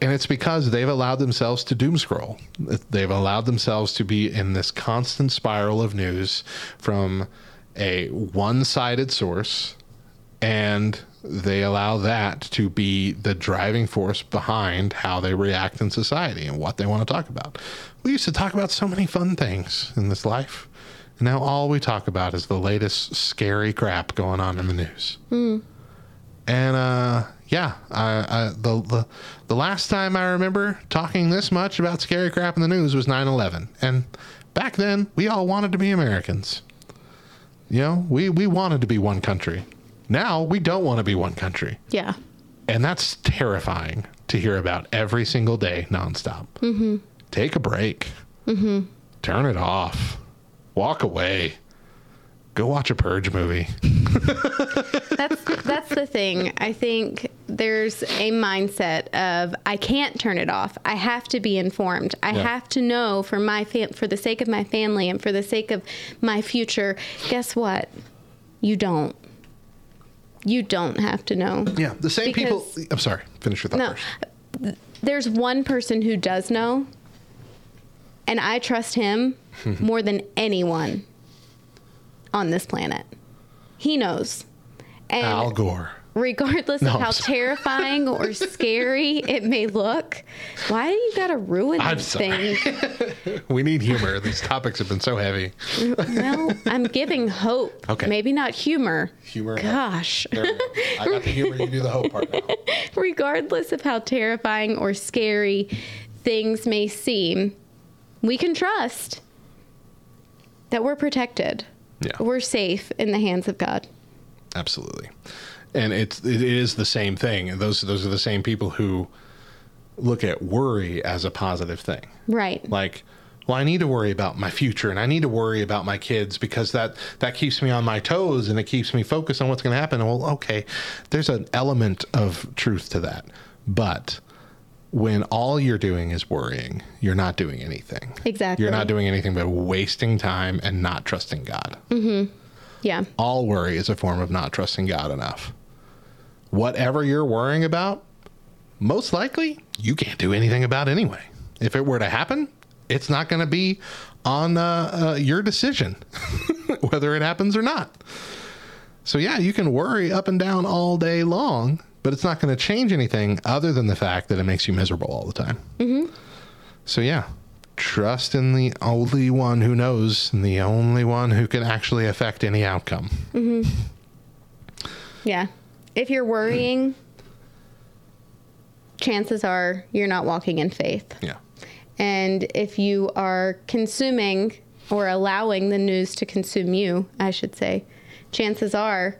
And it's because they've allowed themselves to doom scroll. They've allowed themselves to be in this constant spiral of news from a one sided source, and they allow that to be the driving force behind how they react in society and what they want to talk about. We used to talk about so many fun things in this life. Now all we talk about is the latest scary crap going on in the news. And uh, yeah, I, I, the, the the last time I remember talking this much about scary crap in the news was 9/11, and back then we all wanted to be Americans. You know, we we wanted to be one country. Now we don't want to be one country, Yeah. and that's terrifying to hear about every single day, nonstop. Mm-hmm. Take a break. Mm-hmm. Turn it off. Walk away. Go watch a Purge movie. That's that's the thing. I think there's a mindset of I can't turn it off. I have to be informed. I Yeah. have to know for my fam- for the sake of my family and for the sake of my future. Guess what? You don't. You don't have to know. Yeah, the same people. I'm sorry. Finish your thought No. first. There's one person who does know, and I trust him more than anyone on this planet. He knows. And Al Gore. regardless No, of how terrifying or scary it may look, why do you gotta ruin I'm these sorry. things? We need humor. These topics have been so heavy. Well, I'm giving hope. Okay. Maybe not humor. Humor. Gosh. I got the humor. You do the hope part now. regardless of how terrifying or scary things may seem, we can trust that we're protected. Yeah. We're safe in the hands of God. Absolutely. And it's it is the same thing. Those those are the same people who look at worry as a positive thing. Right. Like, well, I need to worry about my future and I need to worry about my kids because that that keeps me on my toes and it keeps me focused on what's going to happen. Well, okay, there's an element of truth to that. But when all you're doing is worrying, you're not doing anything. Exactly. You're not doing anything but wasting time and not trusting God. Mm-hmm. Yeah. All worry is a form of not trusting God enough. Whatever you're worrying about, most likely you can't do anything about anyway. If it were to happen, it's not going to be on uh, uh, your decision whether it happens or not. So, yeah, you can worry up and down all day long, but it's not going to change anything other than the fact that it makes you miserable all the time. Mm-hmm. So, yeah, trust in the only one who knows and the only one who can actually affect any outcome. Yeah. If you're worrying, chances are you're not walking in faith. Yeah. And if you are consuming or allowing the news to consume you, I should say, chances are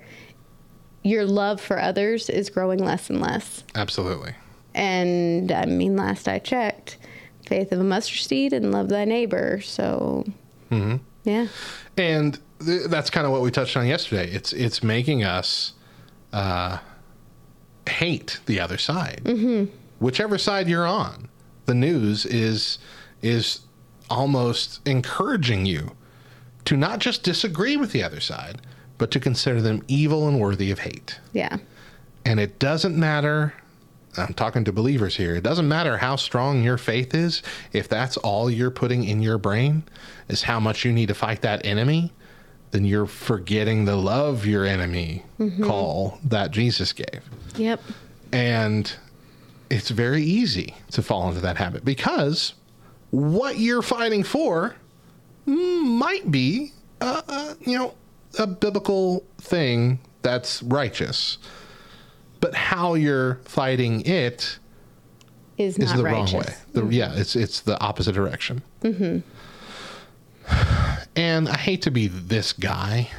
your love for others is growing less and less. Absolutely. And I mean, last I checked, faith of a mustard seed and love thy neighbor. So, yeah. And th- that's kind of what we touched on yesterday. It's it's making us uh, hate the other side, mm-hmm. whichever side you're on. The news is is almost encouraging you to not just disagree with the other side, but to consider them evil and worthy of hate. Yeah. And it doesn't matter. I'm talking to believers here. It doesn't matter how strong your faith is. If that's all you're putting in your brain is how much you need to fight that enemy, then you're forgetting the love your enemy call that Jesus gave. Yep. And it's very easy to fall into that habit because what you're fighting for might be, uh, uh, you know, a biblical thing that's righteous. But how you're fighting it Is is not the righteous. wrong way. The, Yeah, it's it's the opposite direction. Mm-hmm. And I hate to be this guy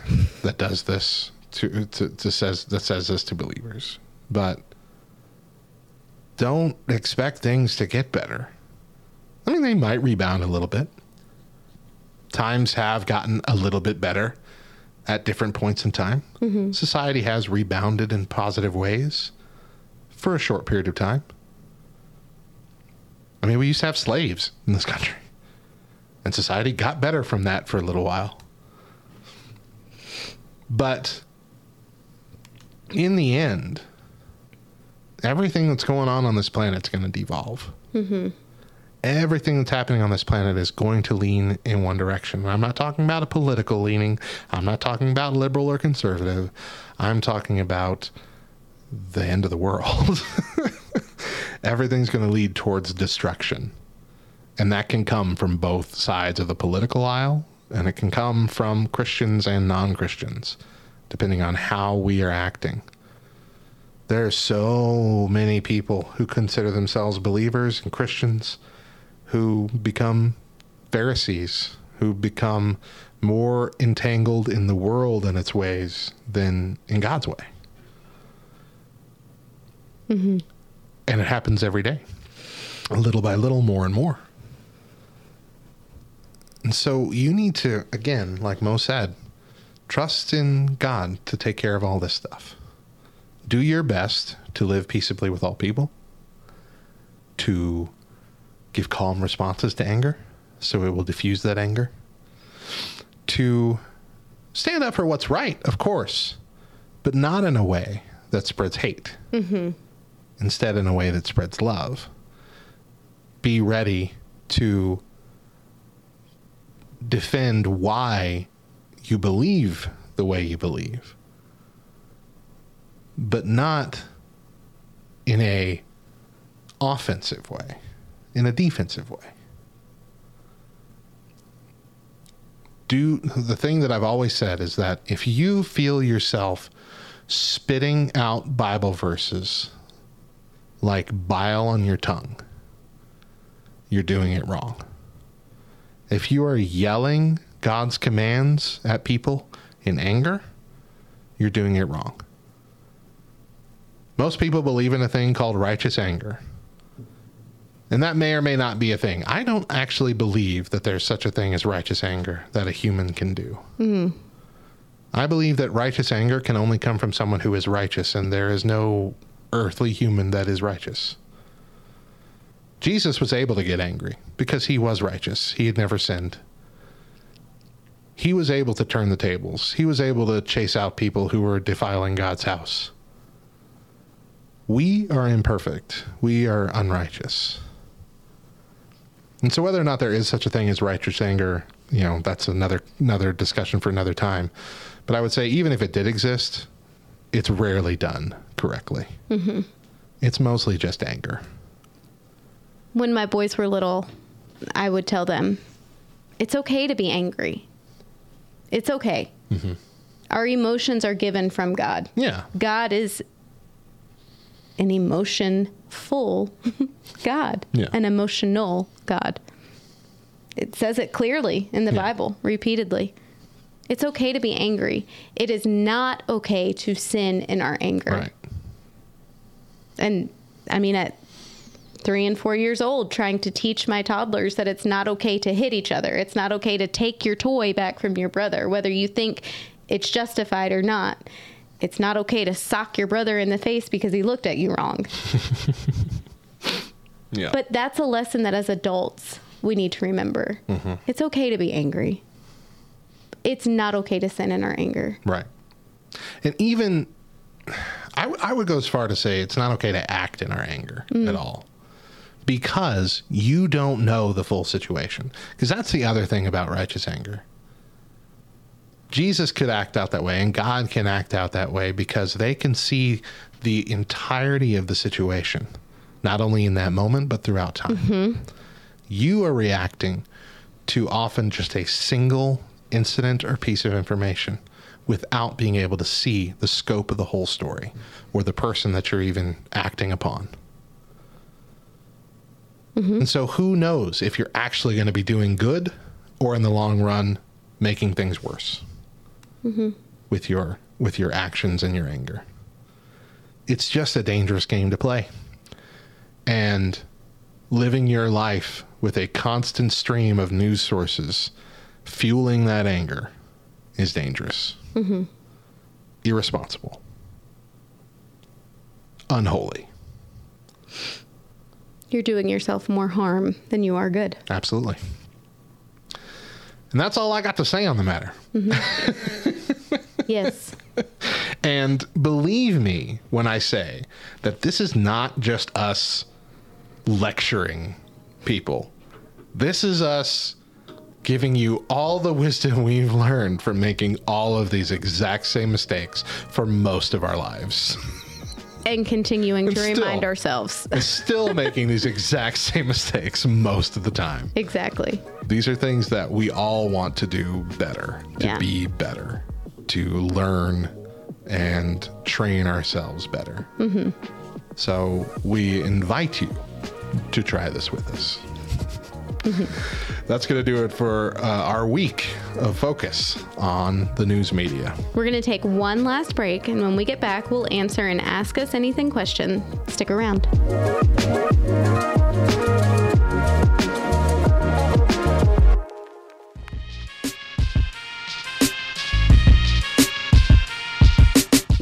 that does this to, to, to says that says this to believers, but don't expect things to get better. I mean, they might rebound a little bit, times have gotten a little bit better at different points in time. Mm-hmm. Society has rebounded in positive ways for a short period of time. I mean, we used to have slaves in this country, and society got better from that for a little while. But in the end, everything that's going on on this planet is going to devolve. Mm-hmm. Everything that's happening on this planet is going to lean in one direction. I'm not talking about a political leaning. I'm not talking about liberal or conservative. I'm talking about the end of the world. Everything's going to lead towards destruction. And that can come from both sides of the political aisle, and it can come from Christians and non Christians, depending on how we are acting. There are so many people who consider themselves believers and Christians who become Pharisees, who become more entangled in the world and its ways than in God's way. Mm-hmm. And it happens every day, little by little, more and more. And so you need to, again, like Mo said, trust in God to take care of all this stuff. Do your best to live peaceably with all people, to give calm responses to anger so it will diffuse that anger, to stand up for what's right, of course, but not in a way that spreads hate. Mm-hmm. Instead, in a way that spreads love. Be ready to defend why you believe the way you believe, but not in a offensive way, in a defensive way. Do the thing that I've always said is that if you feel yourself spitting out Bible verses like bile on your tongue, you're doing it wrong. If you are yelling God's commands at people in anger, you're doing it wrong. Most people believe in a thing called righteous anger. And that may or may not be a thing. I don't actually believe that there's such a thing as righteous anger that a human can do. Hmm. I believe that righteous anger can only come from someone who is righteous, and there is no earthly human that is righteous. Jesus was able to get angry because he was righteous. He had never sinned. He was able to turn the tables. He was able to chase out people who were defiling God's house. We are imperfect. We are unrighteous. And so whether or not there is such a thing as righteous anger, you know, that's another another discussion for another time. But I would say even if it did exist, it's rarely done correctly. Mm-hmm. It's mostly just anger. When my boys were little, I would tell them, it's okay to be angry. It's okay. Mm-hmm. Our emotions are given from God. Yeah. God is an emotion-full God, Yeah. an emotional God. It says it clearly in the Yeah. Bible repeatedly. It's okay to be angry. It is not okay to sin in our anger. Right. And I mean, at three and four years old, trying to teach my toddlers that it's not okay to hit each other. It's not okay to take your toy back from your brother, whether you think it's justified or not. It's not okay to sock your brother in the face because he looked at you wrong. Yeah. But that's a lesson that as adults we need to remember. Mm-hmm. It's okay to be angry. It's not okay to sin in our anger. Right. And even, I, w- I would go as far to say it's not okay to act in our anger mm. at all because you don't know the full situation. Because that's the other thing about righteous anger. Jesus could act out that way, and God can act out that way because they can see the entirety of the situation, not only in that moment, but throughout time. Mm-hmm. You are reacting to often just a single incident or piece of information without being able to see the scope of the whole story or the person that you're even acting upon. Mm-hmm. And so, who knows if you're actually going to be doing good or in the long run making things worse with your with your actions and your anger. It's just a dangerous game to play. And living your life with a constant stream of news sources fueling that anger is dangerous, Mm-hmm. irresponsible, unholy. You're doing yourself more harm than you are good. Absolutely. And that's all I got to say on the matter. Mm-hmm. Yes. And believe me when I say that this is not just us lecturing people. This is us giving you all the wisdom we've learned from making all of these exact same mistakes for most of our lives. And continuing to Still. remind ourselves. Still making these exact same mistakes most of the time. Exactly. These are things that we all want to do better, to Yeah. be better, to learn and train ourselves better. Mm-hmm. So we invite you to try this with us. That's going to do it for uh, our week of focus on the news media. We're going to take one last break, and when we get back, we'll answer an Ask Us Anything question. Stick around.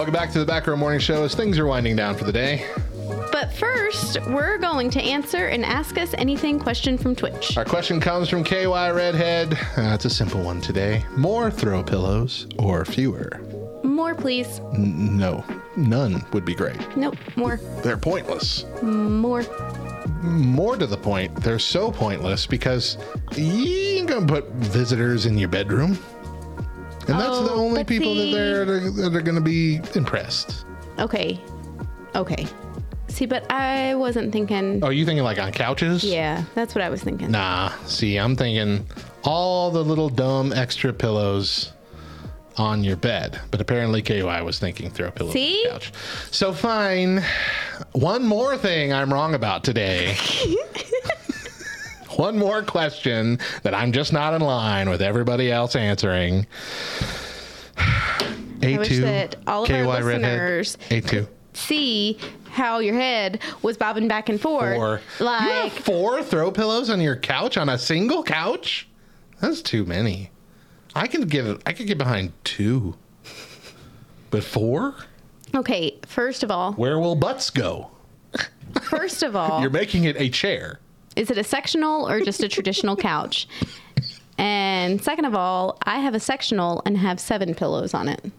Welcome back to the Back Row Morning Show as things are winding down for the day. But first, we're going to answer an Ask Us Anything question from Twitch. Our question comes from KY Redhead. Uh, it's a simple one today. More throw pillows or fewer? More, please. N- no, none would be great. Nope, more. They're pointless. More. More to the point, they're so pointless because you ain't gonna put visitors in your bedroom. And that's the Oh, only people see- that they're that are gonna be impressed. Okay. Okay. See, but I wasn't thinking. Oh, you thinking like on couches? Yeah, that's what I was thinking. Nah, see, I'm thinking all the little dumb extra pillows on your bed. But apparently KY was thinking throw pillows See? on the couch. So fine. One more thing I'm wrong about today. One more question that I'm just not in line with everybody else answering. A2 I wish that all of KY our redhead. listeners A2 see how your head was bobbing back and forth. Four. you Like, four throw pillows on your couch on a single couch? That's too many. I can get I could get behind two. But four? okay, first of all, Where will butts go? first of all, You're making it a chair. Is it a sectional or just a traditional couch? And second of all, I have a sectional and have seven pillows on it.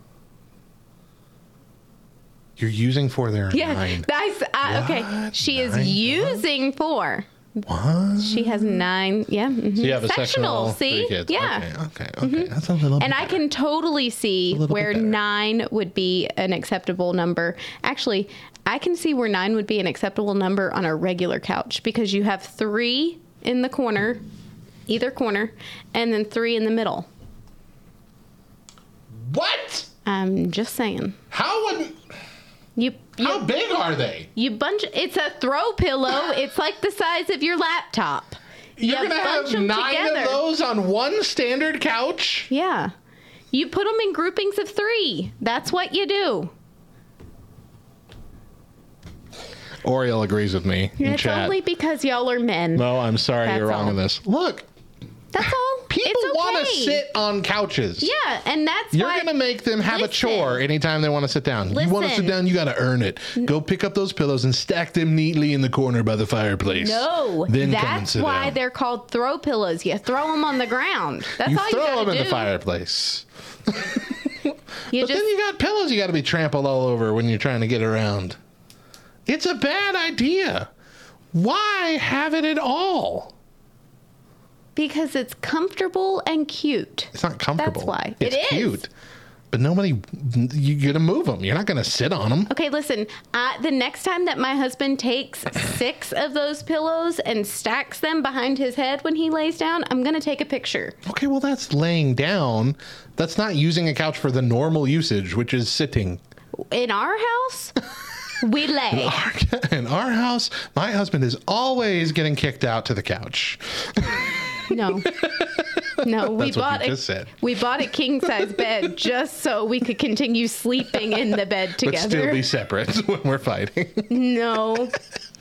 You're using four there. Yeah, Nine. that's uh, okay. She is Nine using four. What? She has nine. Yeah, mhm. So you have a sectional. See, yeah. Mm-hmm. Okay. Okay. Okay. That's a little. And I can totally see where nine would be an acceptable number. Actually, I can see where nine would be an acceptable number on a regular couch because you have three in the corner, either corner, and then three in the middle. What? I'm just saying. How would? You How big are they? you bunch. It's a throw pillow. It's like the size of your laptop. You're You gonna have nine together. of those on one standard couch? Yeah. You put them in groupings of three. That's what you do. Oriel agrees with me in it's chat. only because y'all are men. no, I'm sorry, That's you're wrong all. on this. Look, That's all. people okay. want to sit on couches. Yeah, and that's You're why gonna make them have a chore anytime they want to sit down. You want to sit down, you got to earn it. Go pick up those pillows and stack them neatly in the corner by the fireplace. No, then come and that's sit why down. they're called throw pillows. You throw them on the ground. That's You all throw you gotta them in do. the fireplace. You But just then you got pillows you got to be trampled all over when you're trying to get around. It's a bad idea. Why have it at all? Because it's comfortable and cute. It's not comfortable. That's why. It's It is. cute. but nobody, you're gonna move them. You're not gonna sit on them. Okay, listen. Uh, the next time that my husband takes six of those pillows and stacks them behind his head when he lays down, I'm gonna take a picture. Okay, well that's laying down. That's not using a couch for the normal usage, which is sitting. In our house, we lay. In our house, my husband is always getting kicked out to the couch. No. No, we That's what bought you a just said. we bought a king size bed just so we could continue sleeping in the bed together. But still be separate when we're fighting. no.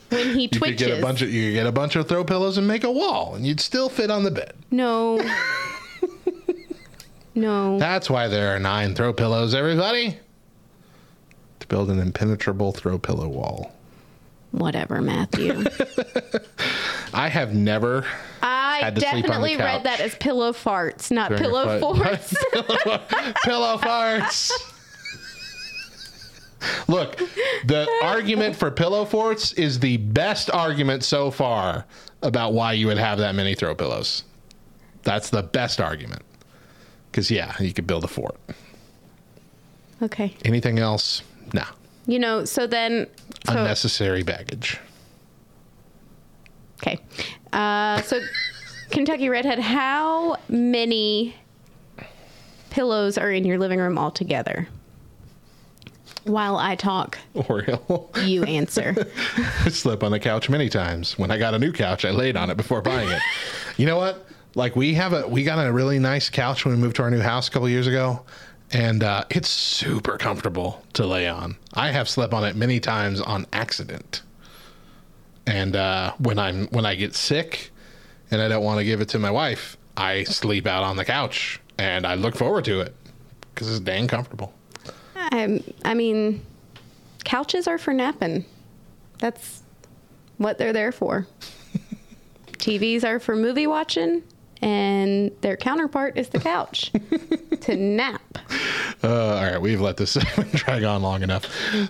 When he You could get a bunch of you could get a bunch of throw pillows and make a wall, and you'd still fit on the bed. no. no. That's why there are nine throw pillows, everybody. To build an impenetrable throw pillow wall. Whatever, Matthew. I have never I Had to sleep on the definitely read that as pillow farts, not during pillow fight. forts. pillow farts. Look, the argument for pillow forts is the best argument so far about why you would have that many throw pillows. That's the best argument. Because, yeah, you could build a fort. okay. Anything else? You know, so then so, Unnecessary baggage. Okay. Uh, so, Kentucky Redhead, how many pillows are in your living room altogether? While I talk, Oriole. you answer. I slept on the couch many times. When I got a new couch, I laid on it before buying it. you know what? Like we have a we got a really nice couch when we moved to our new house a couple years ago, and uh, it's super comfortable to lay on. I have slept on it many times on accident. And uh, when I'm when I get sick, and I don't want to give it to my wife, I sleep out on the couch, and I look forward to it because it's dang comfortable. I, I mean, couches are for napping. That's what they're there for. TVs are for movie watching, and their counterpart is the couch to nap. Uh, all right, we've let this drag on long enough.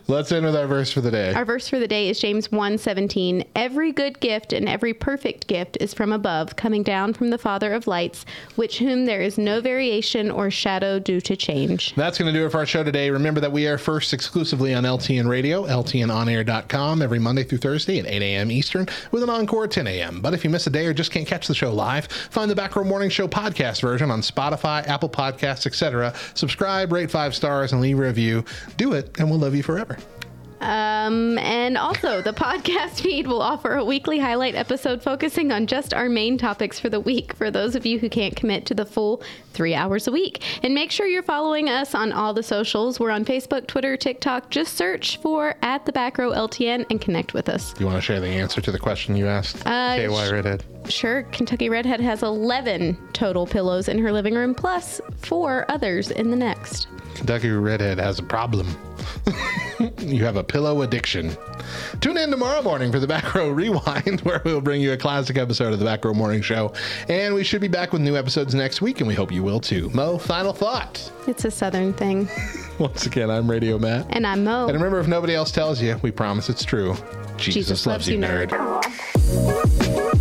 Let's end with our verse for the day. Our verse for the day is James 1:17. Every good gift and every perfect gift is from above, coming down from the Father of lights, which whom there is no variation or shadow due to change. That's going to do it for our show today. Remember that we air first exclusively on LTN Radio, LTNOnAir.com, every Monday through Thursday at 8 a.m. Eastern, with an encore at 10 a.m. But if you miss a day or just can't catch the show live, find the Back Row Morning Show podcast version on Spotify, Apple Podcasts, etc. Subscribe, rate five stars, and leave a review. Do it, and we'll love you forever. Um, and also, the podcast feed will offer a weekly highlight episode focusing on just our main topics for the week for those of you who can't commit to the full three hours a week. And make sure you're following us on all the socials. We're on Facebook, Twitter, TikTok. Just search for at the back row LTN and connect with us. You want to share the answer to the question you asked? Uh, KY Redhead. Sure, Kentucky Redhead has 11 total pillows in her living room, plus four others in the next. Kentucky Redhead has a problem. you have a pillow addiction. Tune in tomorrow morning for the Back Row Rewind, where we'll bring you a classic episode of the Back Row Morning Show. And we should be back with new episodes next week, and we hope you will too. Mo, final thought. It's a southern thing. Once again, I'm Radio Matt. And I'm Mo. And remember, if nobody else tells you, we promise it's true. Jesus, loves, you, nerd. Work